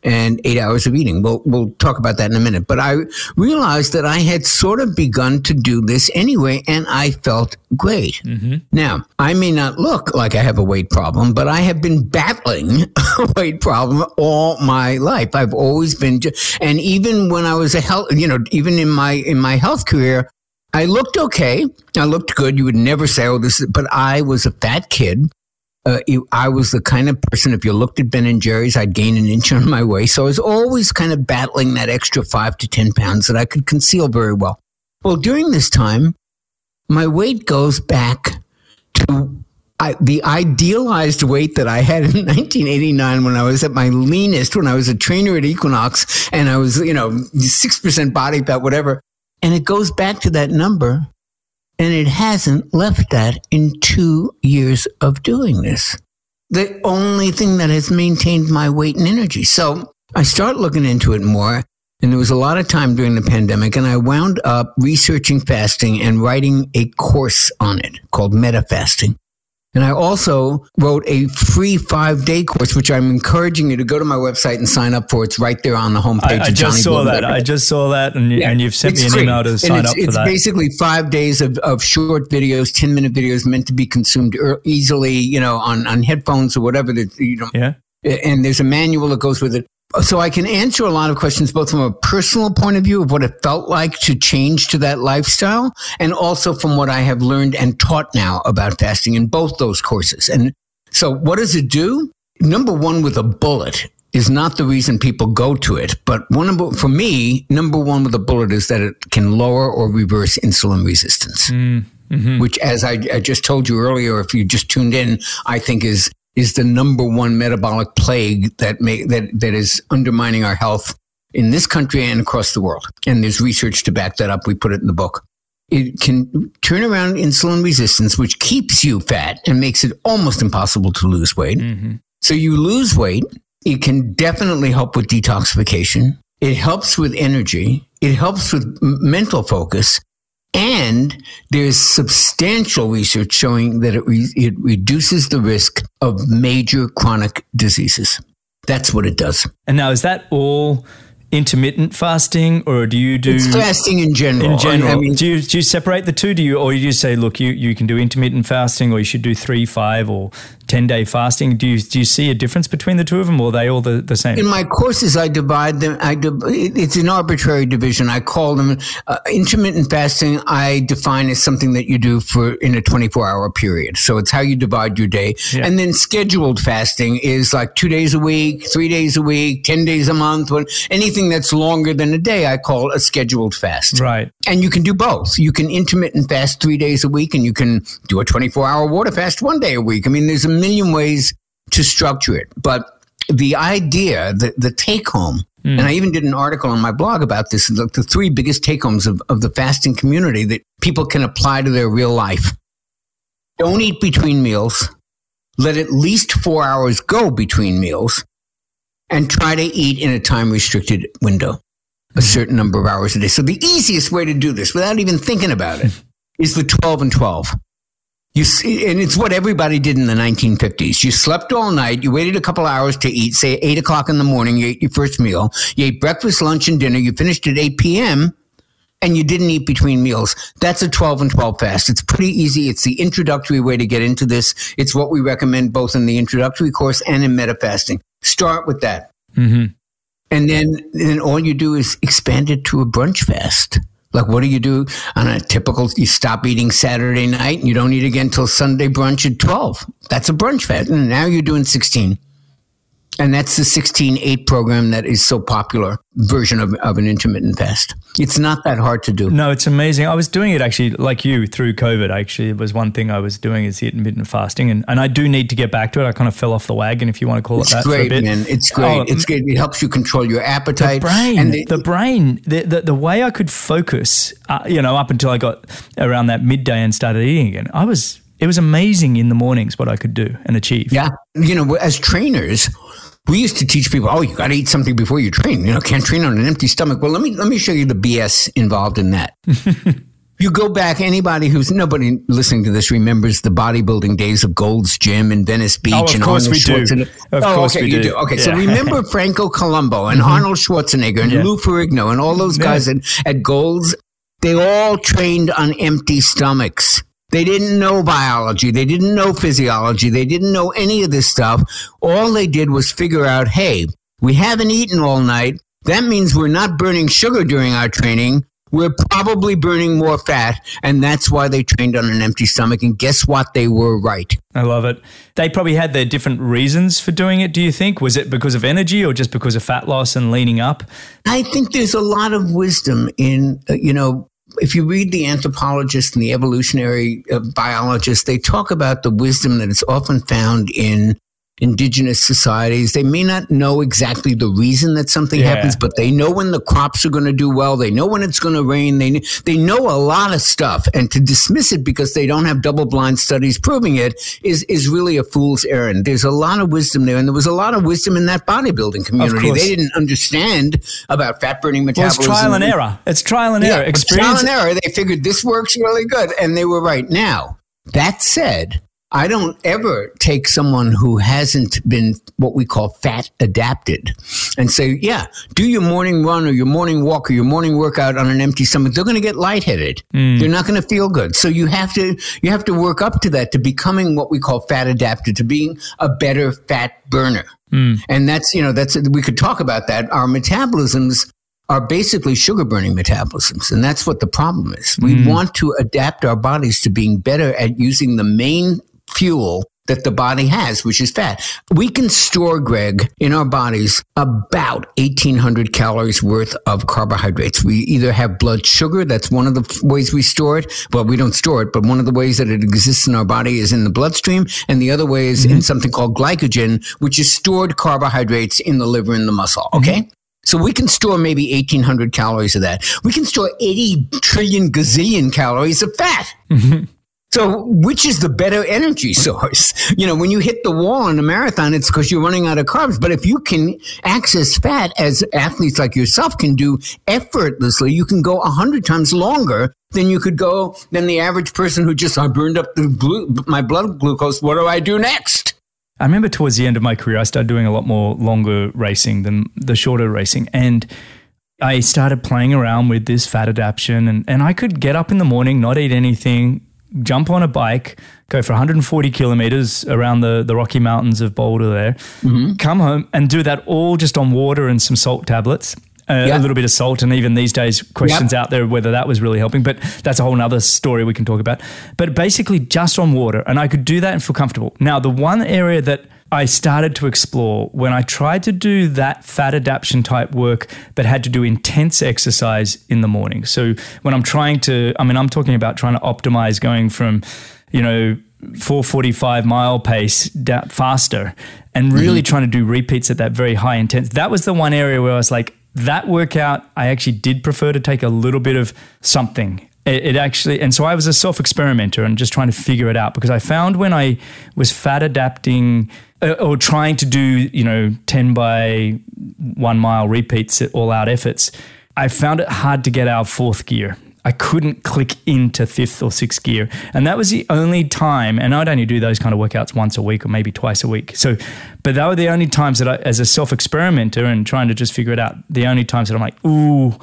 and eight hours of eating. We'll, we'll talk about that in a minute. But I realized that I had sort of begun to do this anyway, and I felt great. Mm-hmm. Now, I may not look like I have a weight problem, but I have been battling <laughs> a weight problem all my life. I've always been, and even when I was a health, you know, even in my, in my health career, I looked okay. I looked good. You would never say, oh, this is, but I was a fat kid uh, I was the kind of person, if you looked at Ben and Jerry's, I'd gain an inch <laughs> on my waist. So I was always kind of battling that extra five to 10 pounds that I could conceal very well. Well, during this time, my weight goes back to I, the idealized weight that I had in <laughs> 1989 when I was at my leanest, when I was a trainer at Equinox and I was, you know, 6% body fat, whatever. And it goes back to that number and it hasn't left that in two years of doing this. The only thing that has maintained my weight and energy. So I start looking into it more. And there was a lot of time during the pandemic, and I wound up researching fasting and writing a course on it called Meta Fasting. And I also wrote a free five day course, which I'm encouraging you to go to my website and sign up for. It's right there on the homepage. I, I just saw that. I just saw that. And, yeah, and you've sent me an free. email to sign up for it's that. It's basically five days of, of short videos, 10 minute videos meant to be consumed easily, you know, on, on headphones or whatever that, you know. Yeah. And there's a manual that goes with it so I can answer a lot of questions, both from a personal point of view of what it felt like to change to that lifestyle, and also from what I have learned and taught now about fasting in both those courses. And so, what does it do? Number one, with a bullet, is not the reason people go to it. But one of, for me, number one with a bullet is that it can lower or reverse insulin resistance. Mm. Mm-hmm. Which, as I, I, just told you earlier, if you just tuned in, I think is is the number one metabolic plague that may, that that is undermining our health in this country and across the world. And there's research to back that up. We put it in the book. It can turn around insulin resistance, which keeps you fat and makes it almost impossible to lose weight. Mm-hmm. So you lose weight. It can definitely help with detoxification. It helps with energy. It helps with mental focus. And there's substantial research showing that it, re- it reduces the risk of major chronic diseases. That's what it does. And now, is that all intermittent fasting, or do you do it's fasting in general? In general, I mean, do you do you separate the two? Do you, or you say, look, you you can do intermittent fasting, or you should do three, five, or 10 day fasting. Do you, do you see a difference between the two of them or are they all the, the same? In my courses, I divide them. I it's an arbitrary division. I call them uh, intermittent fasting. I define as something that you do for in a 24 hour period. So it's how you divide your day. Yeah. And then scheduled fasting is like two days a week, three days a week, 10 days a month. Anything that's longer than a day, I call a scheduled fast. Right. And you can do both. You can intermittent fast three days a week and you can do a 24 hour water fast one day a week. I mean, there's a million ways to structure it. But the idea, the, the take home, mm. and I even did an article on my blog about this, the, the three biggest take homes of, of the fasting community that people can apply to their real life. Don't eat between meals. Let at least four hours go between meals and try to eat in a time restricted window. a certain number of hours a day. So the easiest way to do this without even thinking about it <laughs> is the 12 and 12. You see, and it's what everybody did in the 1950s. You slept all night. You waited a couple hours to eat, say eight o'clock in the morning. You ate your first meal. You ate breakfast, lunch, and dinner. You finished at 8 p.m. and you didn't eat between meals. That's a 12 and 12 fast. It's pretty easy. It's the introductory way to get into this. It's what we recommend both in the introductory course and in metafasting. Start with that. Mm-hmm. And then, then all you do is expand it to a brunch fast. Like, what do you do on a typical? You stop eating Saturday night and you don't eat again until Sunday brunch at 12. That's a brunch fast. And now you're doing 16. And that's the 16 8 program that is so popular version of, of an intermittent fast. It's not that hard to do. No, it's amazing. I was doing it actually, like you, through COVID. Actually, it was one thing I was doing is the intermittent fasting, and, and I do need to get back to it. I kind of fell off the wagon, if you want to call it's it that. great, for a bit. man. It's great. Oh, it's great. It helps you control your appetite. the brain, And the- the brain, the, the the way I could focus, uh, you know, up until I got around that midday and started eating again, I was. It was amazing in the mornings what I could do and achieve. Yeah. You know, as trainers, we used to teach people, oh, you got to eat something before you train. You know, can't train on an empty stomach. Well, let me let me show you the BS involved in that. <laughs> you go back, anybody who's nobody listening to this remembers the bodybuilding days of Gold's Gym in Venice Beach. Oh, of and course Arnold we do. Schwarzenegger. Of oh, course okay, we you do. do. Okay, so Yeah. Mm-hmm. remember <laughs> Franco Columbu and Arnold Schwarzenegger and Yeah. Lou Ferrigno and all those guys at, at Gold's. They all trained on empty stomachs. They didn't know biology. They didn't know physiology. They didn't know any of this stuff. All they did was figure out, hey, we haven't eaten all night. That means we're not burning sugar during our training. We're probably burning more fat. And that's why they trained on an empty stomach. And guess what? They were right. I love it. They probably had their different reasons for doing it. Do you think was it because of energy or just because of fat loss and leaning up? I think there's a lot of wisdom in, uh, you know, if you read the anthropologists and the evolutionary uh, biologists, they talk about the wisdom that is often found in indigenous societies. They may not know exactly the reason that something Yeah. happens, but they know when the crops are going to do well. They know when it's going to rain. They, they know a lot of stuff. And to dismiss it because they don't have double blind studies proving it is, is really a fool's errand. There's a lot of wisdom there. And there was a lot of wisdom in that bodybuilding community. They didn't understand about fat burning Well, metabolism. it's trial and error. It's trial and error. Experience. trial and error. They figured this works really good, and they were right. Now, that said, I don't ever take someone who hasn't been what we call fat adapted and say, yeah, do your morning run or your morning walk or your morning workout on an empty stomach. They're going to get lightheaded. Hmm. They're not going to feel good. So you have to, you have to work up to that, to becoming what we call fat adapted, to being a better fat burner. Hmm. And that's, you know, that's, we could talk about that. Our metabolisms are basically sugar burning metabolisms. And that's what the problem is. We hmm. want to adapt our bodies to being better at using the main fuel that the body has, which is fat. We can store, Greg, in our bodies about 1800 calories worth of carbohydrates. We either have blood sugar, that's one of the ways we store it. Well, we don't store it, but one of the ways that it exists in our body is in the bloodstream. And the other way is in mm-hmm. something called glycogen, which is stored carbohydrates in the liver and the muscle. Mm-hmm. Okay. So we can store maybe 1800 calories of that. We can store 80 trillion gazillion calories of fat. Mm-hmm. So, which is the better energy <laughs> source? You know, when you hit the wall in a marathon, it's because you're running out of carbs. But if you can access fat, as athletes like yourself can do effortlessly, you can go a hundred times longer than you could go than the average person who just I burned up the glu- my blood glucose. What do I do next? I remember towards the end of my career, I started doing a lot more longer racing than the shorter racing. And I started playing around with this fat adaptation. And, and I could get up in the morning, not eat anything, jump on a bike, go for 140 kilometers around the, the Rocky Mountains of Boulder there, come home and do that all just on water and some salt tablets. Uh, Yeah. A little bit of salt, and even these days, questions out there whether that was really helping. But that's a whole nother story we can talk about. But basically, just on water, and I could do that and feel comfortable. Now, the one area that I started to explore when I tried to do that fat adaptation type work, but had to do intense exercise in the morning. So when I'm trying to, I mean, I'm talking about trying to optimize going from, you know, 445 mile pace da- faster and really mm-hmm. trying to do repeats at that very high intense. That was the one area where I was like, that workout, I actually did prefer to take a little bit of something. It, it actually, and so I was a self experimenter and just trying to figure it out because I found when I was fat adapting uh, or trying to do, you know, 10 by one mile repeats at all out efforts, I found it hard to get out of fourth gear. I couldn't click into fifth or sixth gear. And that was the only time, and I'd only do those kind of workouts once a week or maybe twice a week. So, but that were the only times that I, as a self experimenter and trying to just figure it out, the only times that I'm like, ooh,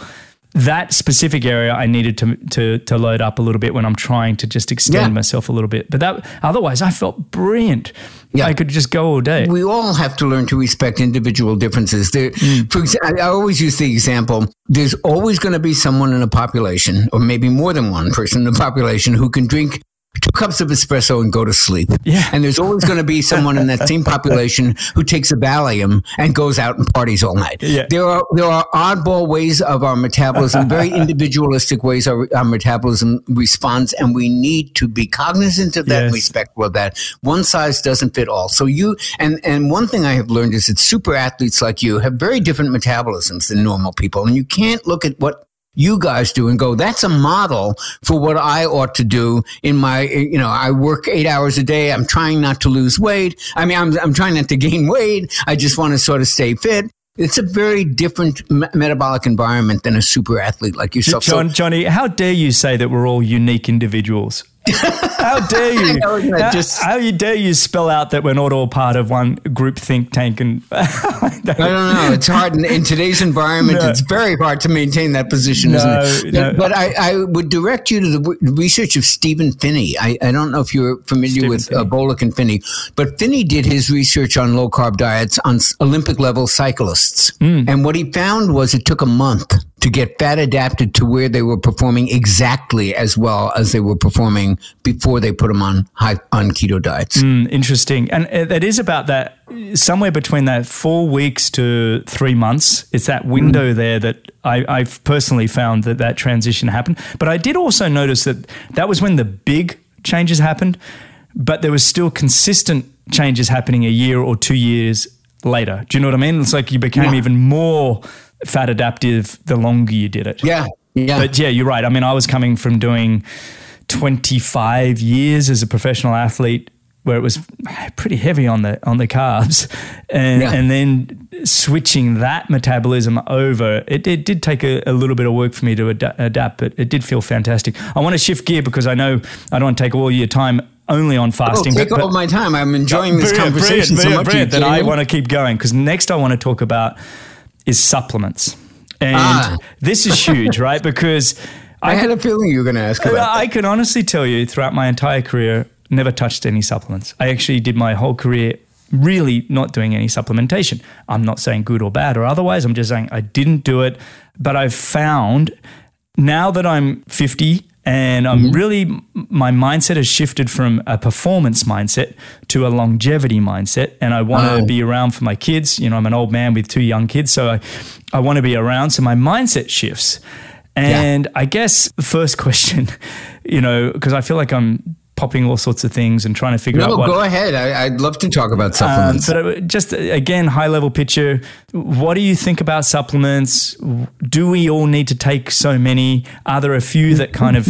that specific area I needed to, to, to load up a little bit when I'm trying to just extend Yeah. myself a little bit. But that, otherwise, I felt brilliant. Yeah. I could just go all day. we all have to learn to respect individual differences. There, mm. For example, I always use the example: there's always going to be someone in a population, or maybe more than one person in a population, who can drink two cups of espresso and go to sleep. Yeah. And there's always going to be someone in that same population who takes a Valium and goes out and parties all night. Yeah. There are there are oddball ways of our metabolism, very individualistic ways our, our metabolism responds, and we need to be cognizant of that and Yes. respectful of that. One size doesn't fit all. So you and and one thing I have learned is that super athletes like you have very different metabolisms than normal people, and you can't look at what you guys do and go that's a model for what i ought to do in my you know i work eight hours a day. I'm trying not to lose weight. I mean i'm, I'm trying not to gain weight. I just want to sort of stay fit. It's a very different me- metabolic environment than a super athlete like yourself. So- John, Jonny, how dare you say that we're all unique individuals? How dare you? <laughs> know, how, just- how you dare you spell out that we're not all part of one group think tank? And <laughs> I don't know. It's hard in, in today's environment. <laughs> No. It's very hard to maintain that position, isn't it? no. But I, I would direct you to the research of Stephen Phinney. I, I don't know if you're familiar Stephen with Phinney. uh, and Phinney, but Phinney did his research on low carb diets on Olympic level cyclists, Hmm. and what he found was it took a month to get fat adapted to where they were performing exactly as well as they were performing before they put them on high on keto diets. Mm, interesting. And it it is about that somewhere between that four weeks to three months. It's that window there that I, I've personally found that that transition happened. But I did also notice that that was when the big changes happened, but there was still consistent changes happening a year or two years later. Do you know what I mean? It's like you became Yeah. even more fat adaptive the longer you did it. Yeah, yeah. But yeah, you're right. I mean, I was coming from doing 25 years as a professional athlete where it was pretty heavy on the on the carbs and Yeah. and then switching that metabolism over it, it did take a, a little bit of work for me to ad- adapt but it did feel fantastic i want to shift gear because i know i don't want to take all your time only on Oh, fasting take but, all but my time. I'm enjoying this Brilliant, conversation brilliant, so brilliant, much. brilliant. Are I want to keep going because next I want to talk about is supplements, and Ah. this is huge, <laughs> right? Because I I, had a feeling you were going to ask about I can honestly tell you, throughout my entire career, never touched any supplements. I actually did my whole career really not doing any supplementation. I'm not saying good or bad or otherwise. I'm just saying I didn't do it. But I've found now that I'm 50 and I'm mm-hmm. really, my mindset has shifted from a performance mindset to a longevity mindset. And I want to Oh. be around for my kids. You know, I'm an old man with two young kids. So I, I want to be around. So my mindset shifts. And I guess the first <laughs> question, you know, because I feel like I'm popping all sorts of things and trying to figure No, out what. go ahead. I, I'd love to talk about Um, supplements. but uh, just uh, again, high level picture. What do you think about supplements? Do we all need to take so many? Are there a few that kind of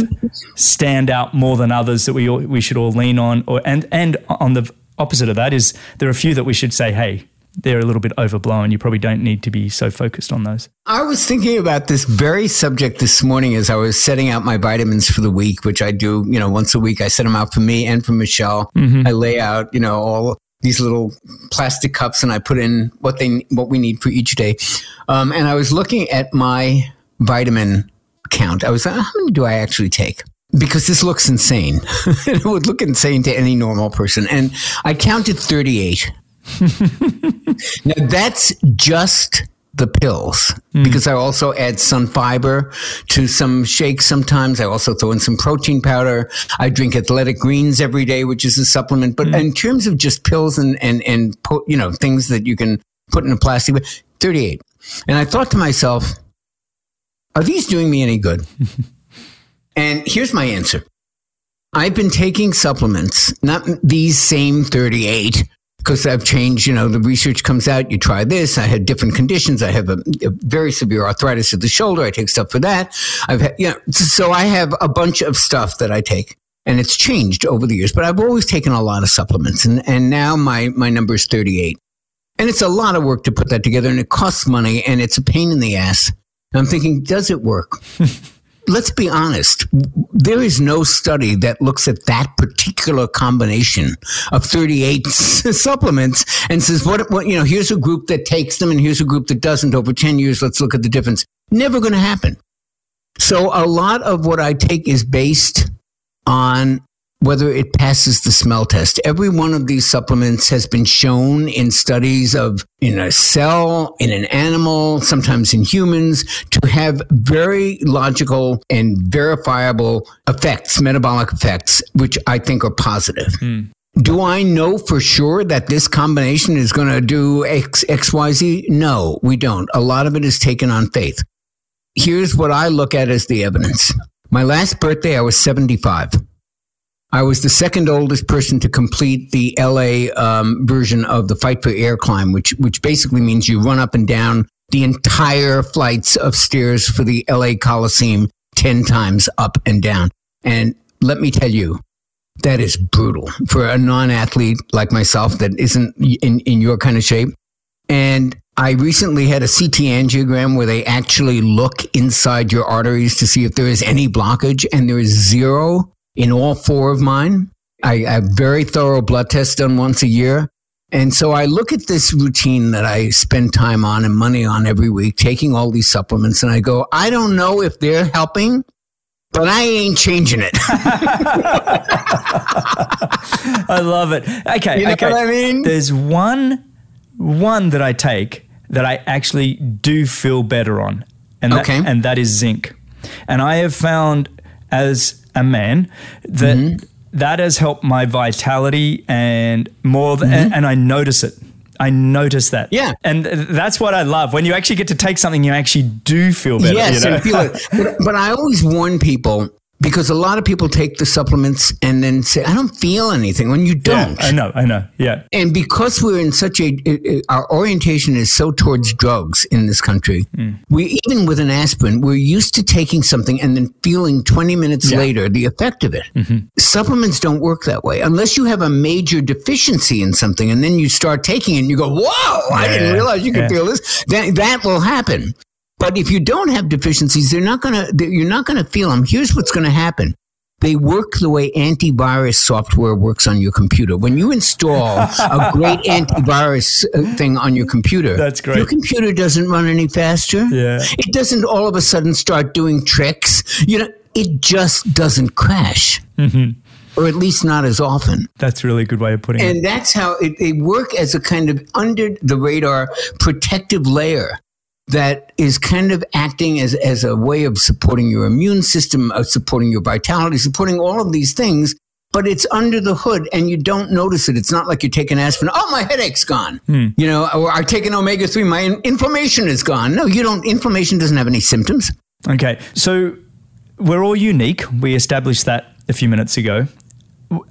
stand out more than others that we all, we should all lean on? Or and and on the opposite of that is there are a few that we should say, hey, they're a little bit overblown. You probably don't need to be so focused on those. I was thinking about this very subject this morning as I was setting out my vitamins for the week, which I do, you know, once a week. I set them out for me and for Michelle. I lay out, you know, all these little plastic cups and I put in what they what we need for each day. Um, and I was looking at my vitamin count. I was like, how many do I actually take? Because this looks insane. <laughs> it would look insane to any normal person. And I counted 38. <laughs> Now that's just the pills hmm. because I also add Sunfiber to some shakes sometimes. I also throw in some protein powder. I drink athletic greens every day, which is a supplement. But hmm. in terms of just pills and, and, and, po- you know, things that you can put in a plastic, bag, 38. And I thought to myself, are these doing me any good? <laughs> and here's my answer. I've been taking supplements, not these same 38, because I've changed, you know, the research comes out, you try this. I had different conditions. I have a, a very severe arthritis of the shoulder. I take stuff for that. I've had, you know, so I have a bunch of stuff that I take and it's changed over the years, but I've always taken a lot of supplements and, and now my, my number is 38. And it's a lot of work to put that together and it costs money and it's a pain in the ass. I'm thinking, does it work? <laughs> Let's be honest. There is no study that looks at that particular combination of 38 <laughs> supplements and says, what, what, you know, here's a group that takes them and here's a group that doesn't. Over 10 years, let's look at the difference. Never going to happen. So a lot of what I take is based on whether it passes the smell test. Every one of these supplements has been shown in studies of in a cell, in an animal, sometimes in humans, to have very logical and verifiable effects, metabolic effects, which I think are positive. Mm. Do I know for sure that this combination is going to do X, XYZ? No, we don't. A lot of it is taken on faith. Here's what I look at as the evidence. My last birthday, I was 75. I was the second oldest person to complete the LA um, version of the Fight for Air climb, which which basically means you run up and down the entire flights of stairs for the LA Coliseum ten times up and down. And let me tell you, that is brutal for a non-athlete like myself that isn't in, in your kind of shape. And I recently had a CT angiogram where they actually look inside your arteries to see if there is any blockage, and there is zero in all four of mine. I, I have very thorough blood tests done once a year. And so I look at this routine that I spend time on and money on every week, taking all these supplements, and I go, I don't know if they're helping, but I ain't changing it. <laughs> I love it. Okay, you know okay. I mean? There's one one that I take that I actually do feel better on, and that, okay. and that is zinc. And I have found as a man that mm-hmm. that has helped my vitality and more mm-hmm. and, I notice it. I notice that. Yeah. And that's what I love. When you actually get to take something, you actually do feel better. Yes, you know? and feel it. <laughs> But, but I always warn people because a lot of people take the supplements and then say, I don't feel anything when you don't. Yeah, I know, I know. Yeah. And because we're in such a, our orientation is so towards drugs in this country, mm. we, even with an aspirin, we're used to taking something and then feeling 20 minutes yeah. later the effect of it. Mm-hmm. Supplements don't work that way unless you have a major deficiency in something and then you start taking it and you go, whoa, yeah, I didn't realize you could feel this. That, that will happen. But if you don't have deficiencies, they're not gonna. They're, you're not gonna feel them. Here's what's gonna happen. They work the way antivirus software works on your computer. When you install a <laughs> great antivirus uh, thing on your computer, that's great. Your computer doesn't run any faster. Yeah. It doesn't all of a sudden start doing tricks. You know, it just doesn't crash. Mm-hmm or at least not as often. That's really a good way of putting and it. And that's how it, they work as a kind of under the radar protective layer that is kind of acting as, as a way of supporting your immune system, of supporting your vitality, supporting all of these things. But it's under the hood and you don't notice it. It's not like you're taking aspirin. Oh, my headache's gone. Hmm. You know, or I take an omega 3, my inflammation is gone. No, you don't. Inflammation doesn't have any symptoms. Okay. So we're all unique. We established that a few minutes ago.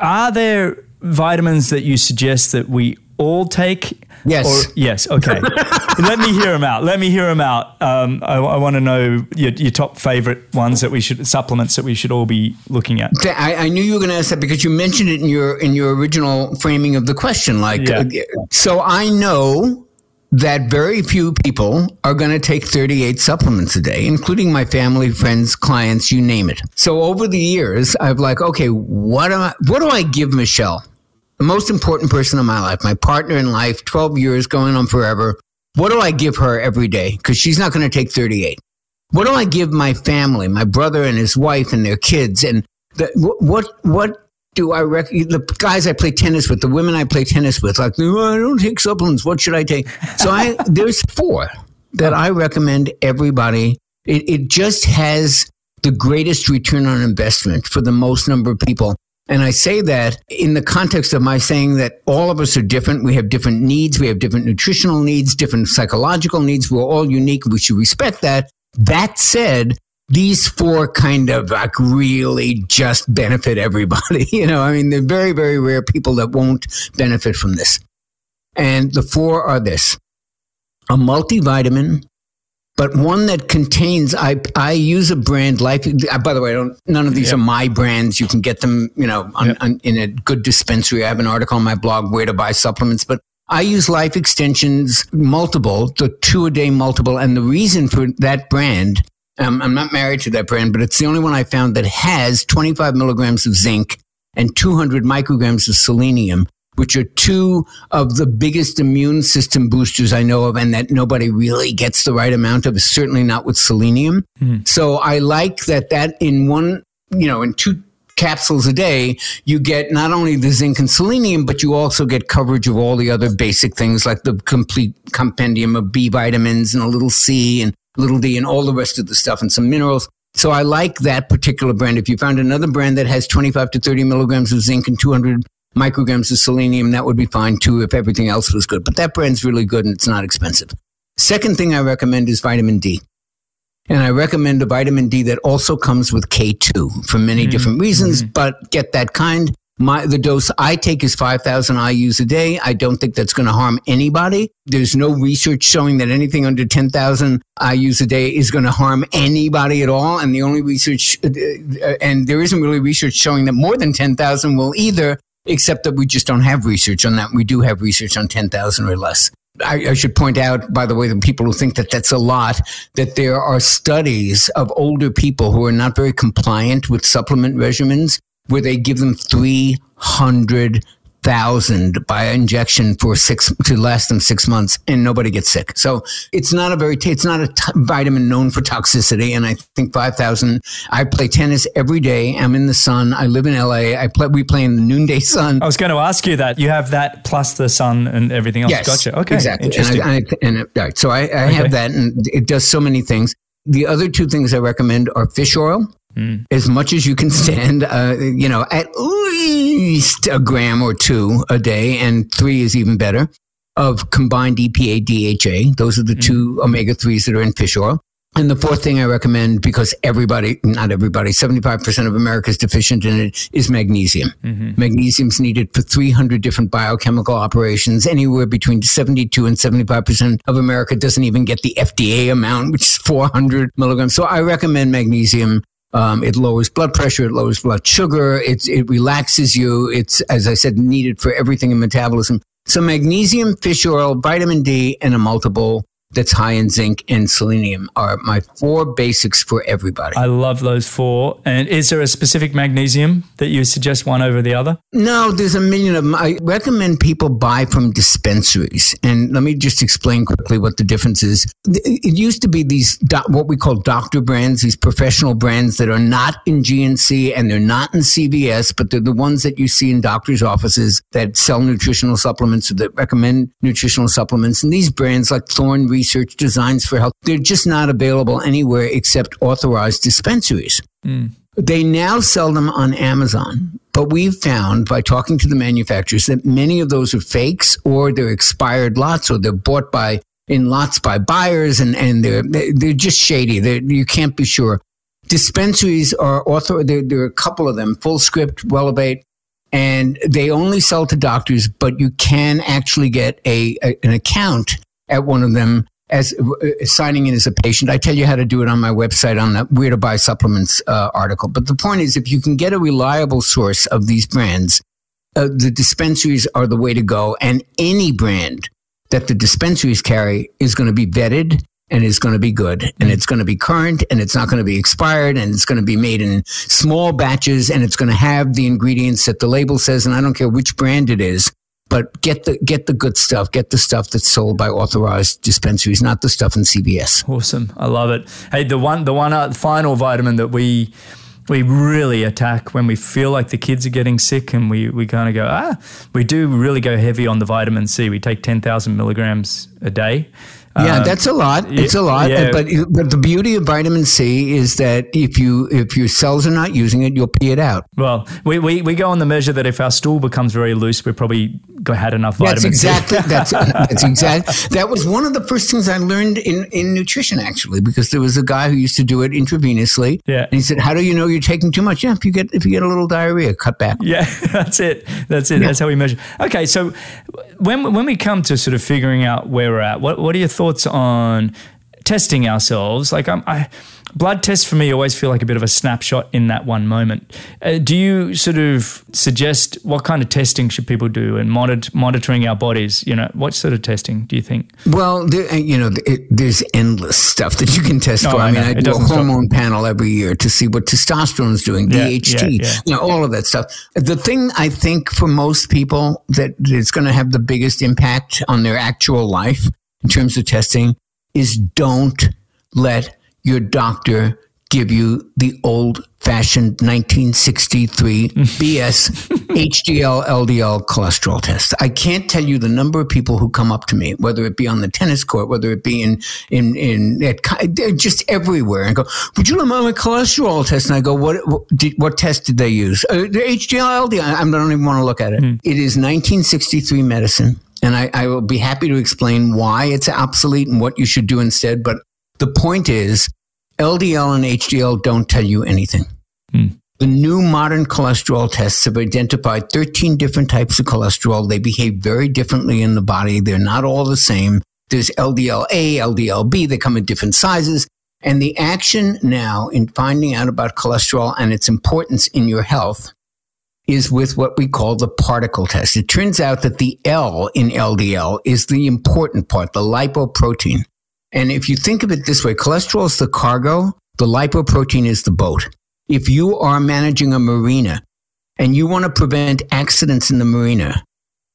Are there vitamins that you suggest that we all take Yes. Or, yes. Okay. <laughs> Let me hear them out. Let me hear them out. Um, I, I want to know your, your, top favorite ones that we should supplements that we should all be looking at. I, I knew you were going to ask that because you mentioned it in your in your original framing of the question. Like, yeah. uh, so I know that very few people are going to take 38 supplements a day, including my family, friends, clients, you name it. So over the years, I've like, okay, what am I, what do I give Michelle? The most important person in my life, my partner in life, 12 years going on forever. What do I give her every day? Because she's not going to take 38. What do I give my family, my brother and his wife and their kids? And the, what, what do I rec- the guys I play tennis with, the women I play tennis with, like, oh, I don't take supplements. What should I take? So I, <laughs> there's four that I recommend everybody. It, it just has the greatest return on investment for the most number of people. And I say that in the context of my saying that all of us are different. We have different needs. We have different nutritional needs, different psychological needs. We're all unique. We should respect that. That said, these four kind of like really just benefit everybody. <laughs> You know, I mean, they're very, very rare people that won't benefit from this. And the four are this a multivitamin but one that contains I I use a brand life by the way I don't none of these yep. are my brands you can get them you know on, yep. on, in a good dispensary I have an article on my blog where to buy supplements but I use Life Extensions multiple, the two a day multiple. And the reason for that brand, um, I'm not married to that brand, but it's the only one I found that has 25 milligrams of zinc and 200 micrograms of selenium, which are two of the biggest immune system boosters I know of, and that nobody really gets the right amount of, certainly not with selenium. Mm. So I like that that in one, you know, in two capsules a day, you get not only the zinc and selenium, but you also get coverage of all the other basic things like the complete compendium of B vitamins and a little C and little D and all the rest of the stuff and some minerals. So I like that particular brand. If you found another brand that has 25 to 30 milligrams of zinc and 200 micrograms of selenium, that would be fine too if everything else was good. But that brand's really good and it's not expensive. Second thing I recommend is vitamin D. And I recommend a vitamin D that also comes with K2 for many mm-hmm. different reasons, mm-hmm. but get that kind. My, the dose I take is 5,000 IUs a day. I don't think that's going to harm anybody. There's no research showing that anything under 10,000 IUs a day is going to harm anybody at all. And the only research, uh, uh, and there isn't really research showing that more than 10,000 will either, except that we just don't have research on that. We do have research on 10,000 or less. I, I, should point out, by the way, the people who think that that's a lot, that there are studies of older people who are not very compliant with supplement regimens where they give them 300 thousand by injection for six to last them six months, and nobody gets sick. So it's not a very it's not a t- vitamin known for toxicity. And I think five thousand. I play tennis every day. I'm in the sun. I live in LA. I play. We play in the noonday sun. I was going to ask you that. You have that plus the sun and everything else. Yes, gotcha. Okay, exactly. Interesting. And, I, I, and right, so I, I okay. have that, and it does so many things. The other two things I recommend are fish oil mm. as much as you can stand, uh, you know, at least a gram or two a day, and three is even better, of combined EPA DHA. Those are the mm. two omega 3s that are in fish oil. And the fourth thing I recommend, because everybody, not everybody, 75% of America is deficient in it, is magnesium. Mm-hmm. Magnesium is needed for 300 different biochemical operations. Anywhere between 72 and 75% of America doesn't even get the FDA amount, which is 400 milligrams. So I recommend magnesium um, it lowers blood pressure. It lowers blood sugar. It's, it relaxes you. It's, as I said, needed for everything in metabolism. So magnesium, fish oil, vitamin D, and a multiple that's high in zinc and selenium are my four basics for everybody. I love those four. And is there a specific magnesium that you suggest one over the other? No, there's a million of them. I recommend people buy from dispensaries. And let me just explain quickly what the difference is. It used to be these, what we call doctor brands, these professional brands that are not in GNC and they're not in CVS, but they're the ones that you see in doctors' offices that sell nutritional supplements or that recommend nutritional supplements. And these brands like Thorne research designs for health. They're just not available anywhere except authorized dispensaries. Mm. They now sell them on Amazon. But we've found by talking to the manufacturers that many of those are fakes or they're expired lots or they're bought by in lots by buyers and, and they're, they're just shady. They're, you can't be sure. Dispensaries are author, there, there are a couple of them, Full Script, Wellevate, and they only sell to doctors, but you can actually get a, a an account at one of them as uh, signing in as a patient. I tell you how to do it on my website on the where to buy supplements uh, article. But the point is, if you can get a reliable source of these brands, uh, the dispensaries are the way to go. And any brand that the dispensaries carry is going to be vetted and is going to be good and it's going to be current and it's not going to be expired and it's going to be made in small batches and it's going to have the ingredients that the label says. And I don't care which brand it is but get the get the good stuff. Get the stuff that's sold by authorized dispensaries, not the stuff in CVS. Awesome, I love it. Hey, the one the one uh, final vitamin that we we really attack when we feel like the kids are getting sick, and we we kind of go ah, we do really go heavy on the vitamin C. We take ten thousand milligrams a day. Yeah, uh, that's a lot. It's a lot. Yeah. But but the beauty of vitamin C is that if you if your cells are not using it, you'll pee it out. Well, we, we, we go on the measure that if our stool becomes very loose, we probably had enough vitamin that's exactly, C. <laughs> that's that's exactly that was one of the first things I learned in in nutrition actually because there was a guy who used to do it intravenously. Yeah, and he said, "How do you know you're taking too much? Yeah, if you get if you get a little diarrhea, cut back." Yeah, <laughs> that's it. That's it. Yeah. That's how we measure. Okay, so when when we come to sort of figuring out where we're at, what what are your thoughts on testing ourselves, like I'm, I, blood tests for me always feel like a bit of a snapshot in that one moment. Uh, do you sort of suggest what kind of testing should people do and monitor, monitoring our bodies? You know, what sort of testing do you think? Well, there, uh, you know, it, there's endless stuff that you can test oh, for. I, I mean, I do a hormone stop. panel every year to see what testosterone is doing, yeah, DHT, yeah, yeah. you know, all of that stuff. The thing I think for most people that is going to have the biggest impact on their actual life in terms of testing is don't let your doctor give you the old fashioned 1963 <laughs> BS HDL LDL cholesterol test. I can't tell you the number of people who come up to me, whether it be on the tennis court, whether it be in, in, in, at, just everywhere and go, would you let my cholesterol test? And I go, what, what, did, what test did they use? Uh, the HDL LDL. I don't even want to look at it. Mm. It is 1963 medicine. And I, I will be happy to explain why it's obsolete and what you should do instead. But the point is, LDL and HDL don't tell you anything. Hmm. The new modern cholesterol tests have identified 13 different types of cholesterol. They behave very differently in the body. They're not all the same. There's LDL-A, LDL-B. They come in different sizes. And the action now in finding out about cholesterol and its importance in your health is with what we call the particle test. It turns out that the L in LDL is the important part, the lipoprotein. And if you think of it this way, cholesterol is the cargo, the lipoprotein is the boat. If you are managing a marina and you want to prevent accidents in the marina,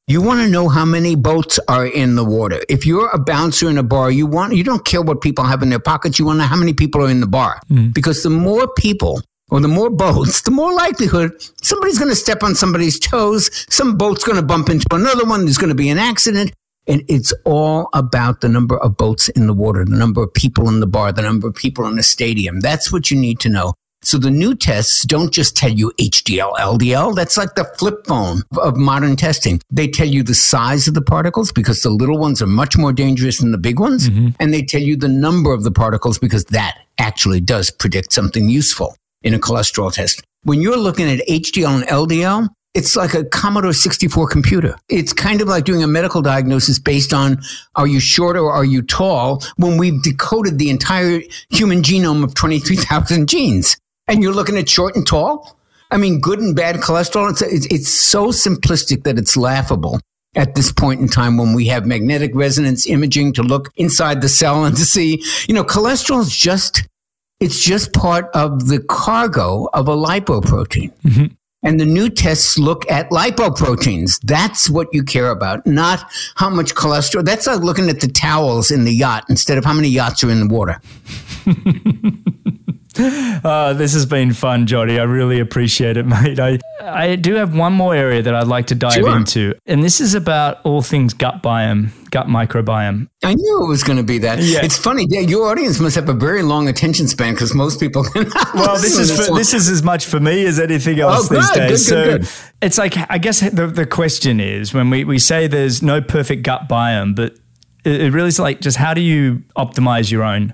you want to know how many boats are in the water. If you're a bouncer in a bar, you want you don't care what people have in their pockets. You want to know how many people are in the bar. Mm. Because the more people or the more boats, the more likelihood somebody's going to step on somebody's toes. Some boat's going to bump into another one. There's going to be an accident. And it's all about the number of boats in the water, the number of people in the bar, the number of people in the stadium. That's what you need to know. So the new tests don't just tell you HDL, LDL. That's like the flip phone of modern testing. They tell you the size of the particles because the little ones are much more dangerous than the big ones. Mm-hmm. And they tell you the number of the particles because that actually does predict something useful in a cholesterol test. When you're looking at HDL and LDL, it's like a Commodore 64 computer. It's kind of like doing a medical diagnosis based on are you short or are you tall when we've decoded the entire human genome of 23,000 genes. And you're looking at short and tall? I mean, good and bad cholesterol. It's, it's, so simplistic that it's laughable at this point in time when we have magnetic resonance imaging to look inside the cell and to see, you know, cholesterol is just, it's just part of the cargo of a lipoprotein. Mm-hmm. And the new tests look at lipoproteins. That's what you care about, not how much cholesterol. That's like looking at the towels in the yacht instead of how many yachts are in the water. <laughs> <laughs> Uh, this has been fun, Jonny. I really appreciate it, <laughs> mate. I, I do have one more area that I'd like to dive sure. into, and this is about all things gut biome, gut microbiome. I knew it was going to be that. Yeah. It's funny. Yeah, your audience must have a very long attention span because most people. <laughs> well, this is this, for, this, is as much for me as anything oh, else oh, these days. Good, so good, good. it's like I guess the the question is when we we say there's no perfect gut biome, but it really is like just how do you optimize your own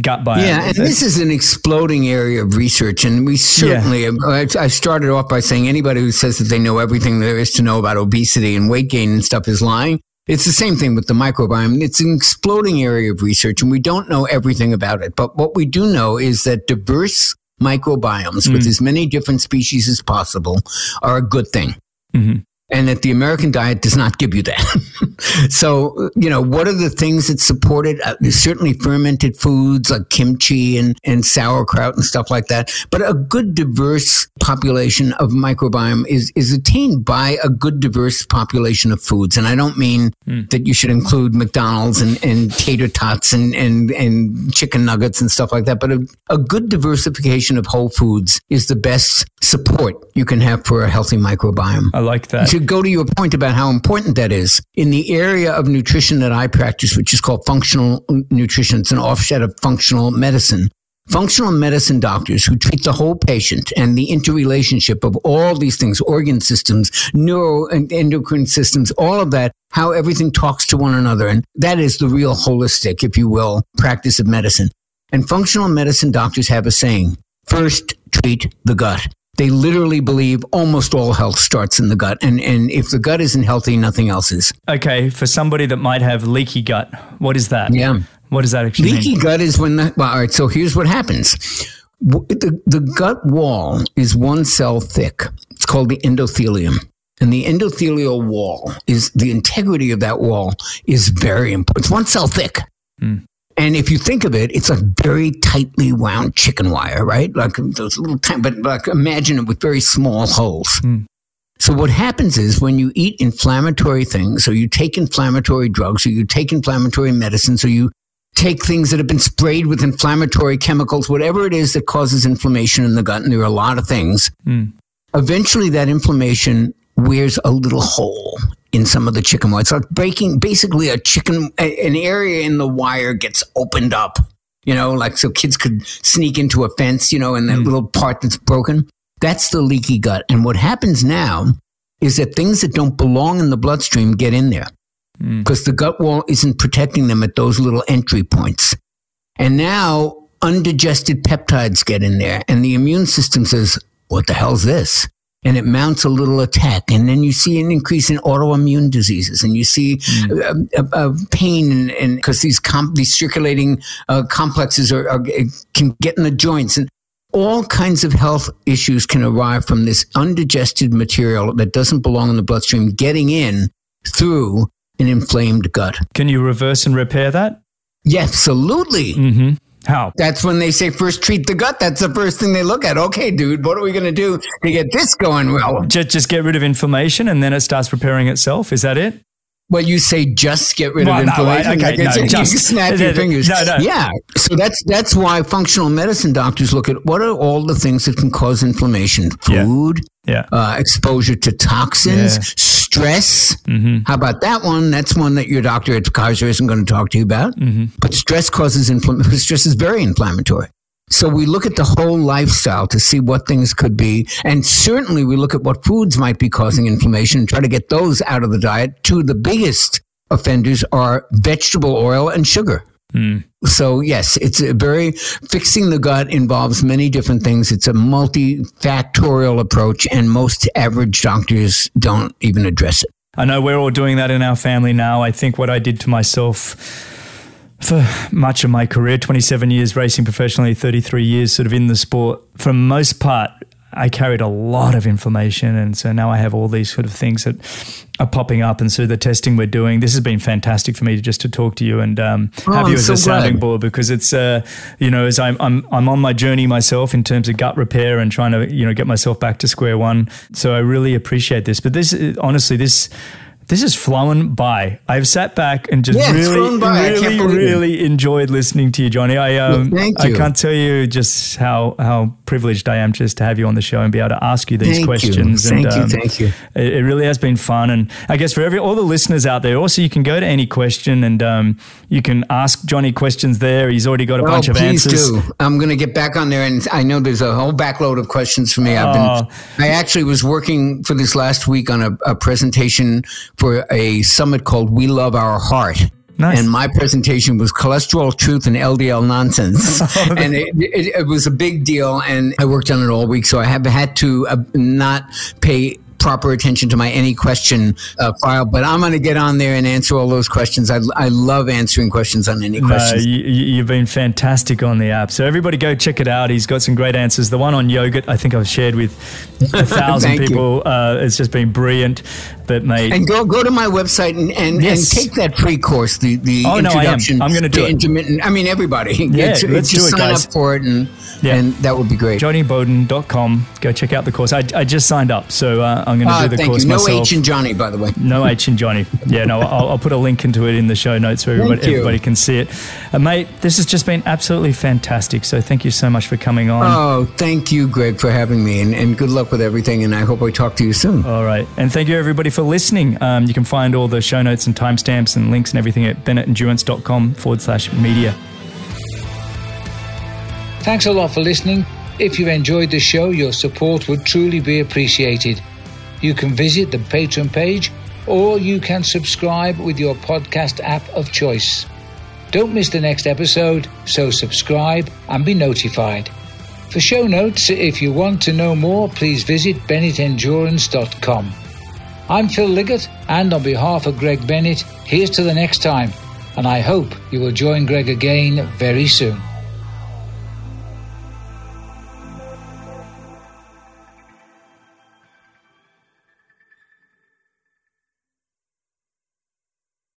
gut biome? Yeah, and this is an exploding area of research, and we certainly. Yeah. I started off by saying anybody who says that they know everything there is to know about obesity and weight gain and stuff is lying. It's the same thing with the microbiome. It's an exploding area of research, and we don't know everything about it. But what we do know is that diverse microbiomes mm. with as many different species as possible are a good thing. Mm-hmm and that the American diet does not give you that. <laughs> so, you know, what are the things that support it? Uh, certainly fermented foods like kimchi and, and sauerkraut and stuff like that. But a good diverse population of microbiome is, is attained by a good diverse population of foods. And I don't mean mm. that you should include McDonald's and, and tater tots and, and, and chicken nuggets and stuff like that. But a, a good diversification of whole foods is the best support you can have for a healthy microbiome. I like that. To go to your point about how important that is, in the area of nutrition that I practice, which is called functional nutrition, it's an offset of functional medicine. Functional medicine doctors who treat the whole patient and the interrelationship of all these things, organ systems, neuro and endocrine systems, all of that, how everything talks to one another. And that is the real holistic, if you will, practice of medicine. And functional medicine doctors have a saying, first treat the gut they literally believe almost all health starts in the gut. And, and if the gut isn't healthy, nothing else is. Okay. For somebody that might have leaky gut, what is that? Yeah. What does that actually Leaky mean? gut is when the, well, all right, so here's what happens. The, the gut wall is one cell thick. It's called the endothelium. And the endothelial wall is the integrity of that wall is very important. It's one cell thick. Hmm. And if you think of it, it's a very tightly wound chicken wire, right? Like those little tiny, but like imagine it with very small holes. Hmm. So what happens is when you eat inflammatory things, or you take inflammatory drugs, or you take inflammatory medicines, or you take things that have been sprayed with inflammatory chemicals, whatever it is that causes inflammation in the gut, and there are a lot of things, hmm. eventually that inflammation wears a little hole in some of the chicken wire. It's like breaking, basically a chicken, an area in the wire gets opened up, you know, like so kids could sneak into a fence, you know, and that hmm. little part that's broken. That's the leaky gut. And what happens now is that things that don't belong in the bloodstream get in there hmm. because the gut wall isn't protecting them at those little entry points. And now undigested peptides get in there, and the immune system says, What the hell's this? And it mounts a little attack. And then you see an increase in autoimmune diseases, and you see uh, uh, uh, pain, and because these, com- these circulating uh, complexes are, are, can get in the joints. And all kinds of health issues can arrive from this undigested material that doesn't belong in the bloodstream getting in through an inflamed gut. Can you reverse and repair that? Yeah, absolutely. Mm-hmm. How? That's when they say first treat the gut. That's the first thing they look at. Okay, dude, what are we going to do to get this going well? Just, just get rid of inflammation and then it starts preparing itself. Is that it? Well, you say just get rid Well, of no, inflammation. okay, like no, it's- you <laughs> snap your <laughs> fingers. no, no. Yeah. So that's that's why functional medicine doctors look at what are all the things that can cause inflammation. Yeah. Food, Yeah. uh, exposure to toxins, Yeah. stress. Mm-hmm. How about that one? That's one that your doctor at Kaiser isn't going to talk to you about. Mm-hmm. But stress causes inflammation. <laughs> Stress is very inflammatory. So we look at the whole lifestyle to see what things could be. And certainly we look at what foods might be causing inflammation and try to get those out of the diet. Two of the biggest offenders are vegetable oil and sugar. Hmm. So yes, it's a very fixing the gut involves many different things. It's a multifactorial approach and most average doctors don't even address it. I know we're all doing that in our family now. I think what I did to myself for much of my career 27 years racing professionally, 33 years sort of in the sport for most part. I carried a lot of inflammation, and so now I have all these sort of things that are popping up. And so the testing we're doing, this has been fantastic for me to just to talk to you and um, Oh, have I'm you as so a sounding glad. board because it's uh, you know as I'm, I'm I'm on my journey myself in terms of gut repair and trying to you know get myself back to square one. So I really appreciate this. But this honestly this. This has flown by. I've sat back and just Yeah, really, flown by. I can't really, it. really enjoyed listening to you, Jonny. I um, Well, thank I you. can't tell you just how how privileged I am just to have you on the show and be able to ask you these Thank you. questions. Thank and, you. um, Thank you. It, it really has been fun, and I guess for every all the listeners out there, also you can go to AnyQuestion and um, you can ask Jonny questions there. He's already got a bunch of answers. do. I'm going to get back on there, and I know there's a whole backload of questions for me. I've Oh. been, I actually was working for this last week on a, a presentation for a summit called "We Love Our Heart." Nice. And my presentation was cholesterol truth and LDL nonsense, <laughs> and it, it, it was a big deal. And I worked on it all week, so I have had to uh, not pay proper attention to my AnyQuestion uh, file. But I'm going to get on there and answer all those questions. I, I love answering questions on any No, questions. you, you- you've been fantastic on the app. So everybody go check it out. He's got some great answers. The one on yogurt, I think I've shared with a <laughs> thousand people. Uh, it's just been brilliant. Mate, And go go to my website and, and, Yes. and take that free course, the, the Oh, no, I am. introduction I'm do to it. intermittent. I mean, everybody. <laughs> Yeah, It's- let's just do it, sign guys. up for it, and Yeah. and that would be great. jonnybowden.com. Go check out the course. I, I just signed up, so uh, I'm going to Ah, do the course you. No myself. H and Jonny, by the way. No H and Jonny. Yeah, no, I'll, I'll put a link into it in the show notes so everybody, everybody can see it. Uh, mate, this has just been absolutely fantastic. So thank you so much for coming on. Oh, thank you, Greg, for having me, and, and good luck with everything. And I hope I talk to you soon. All right. And thank you, everybody, for listening. Um, you can find all the show notes and timestamps and links and everything at bennettendurance.com forward slash media. Thanks a lot for listening. If you've enjoyed the show, your support would truly be appreciated. You can visit the Patreon page or you can subscribe with your podcast app of choice. Don't miss the next episode, so subscribe and be notified. For show notes, if you want to know more, please visit bennettendurance.com. I'm Phil Liggett, and on behalf of Greg Bennett, here's to the next time. and I hope you will join Greg again very soon.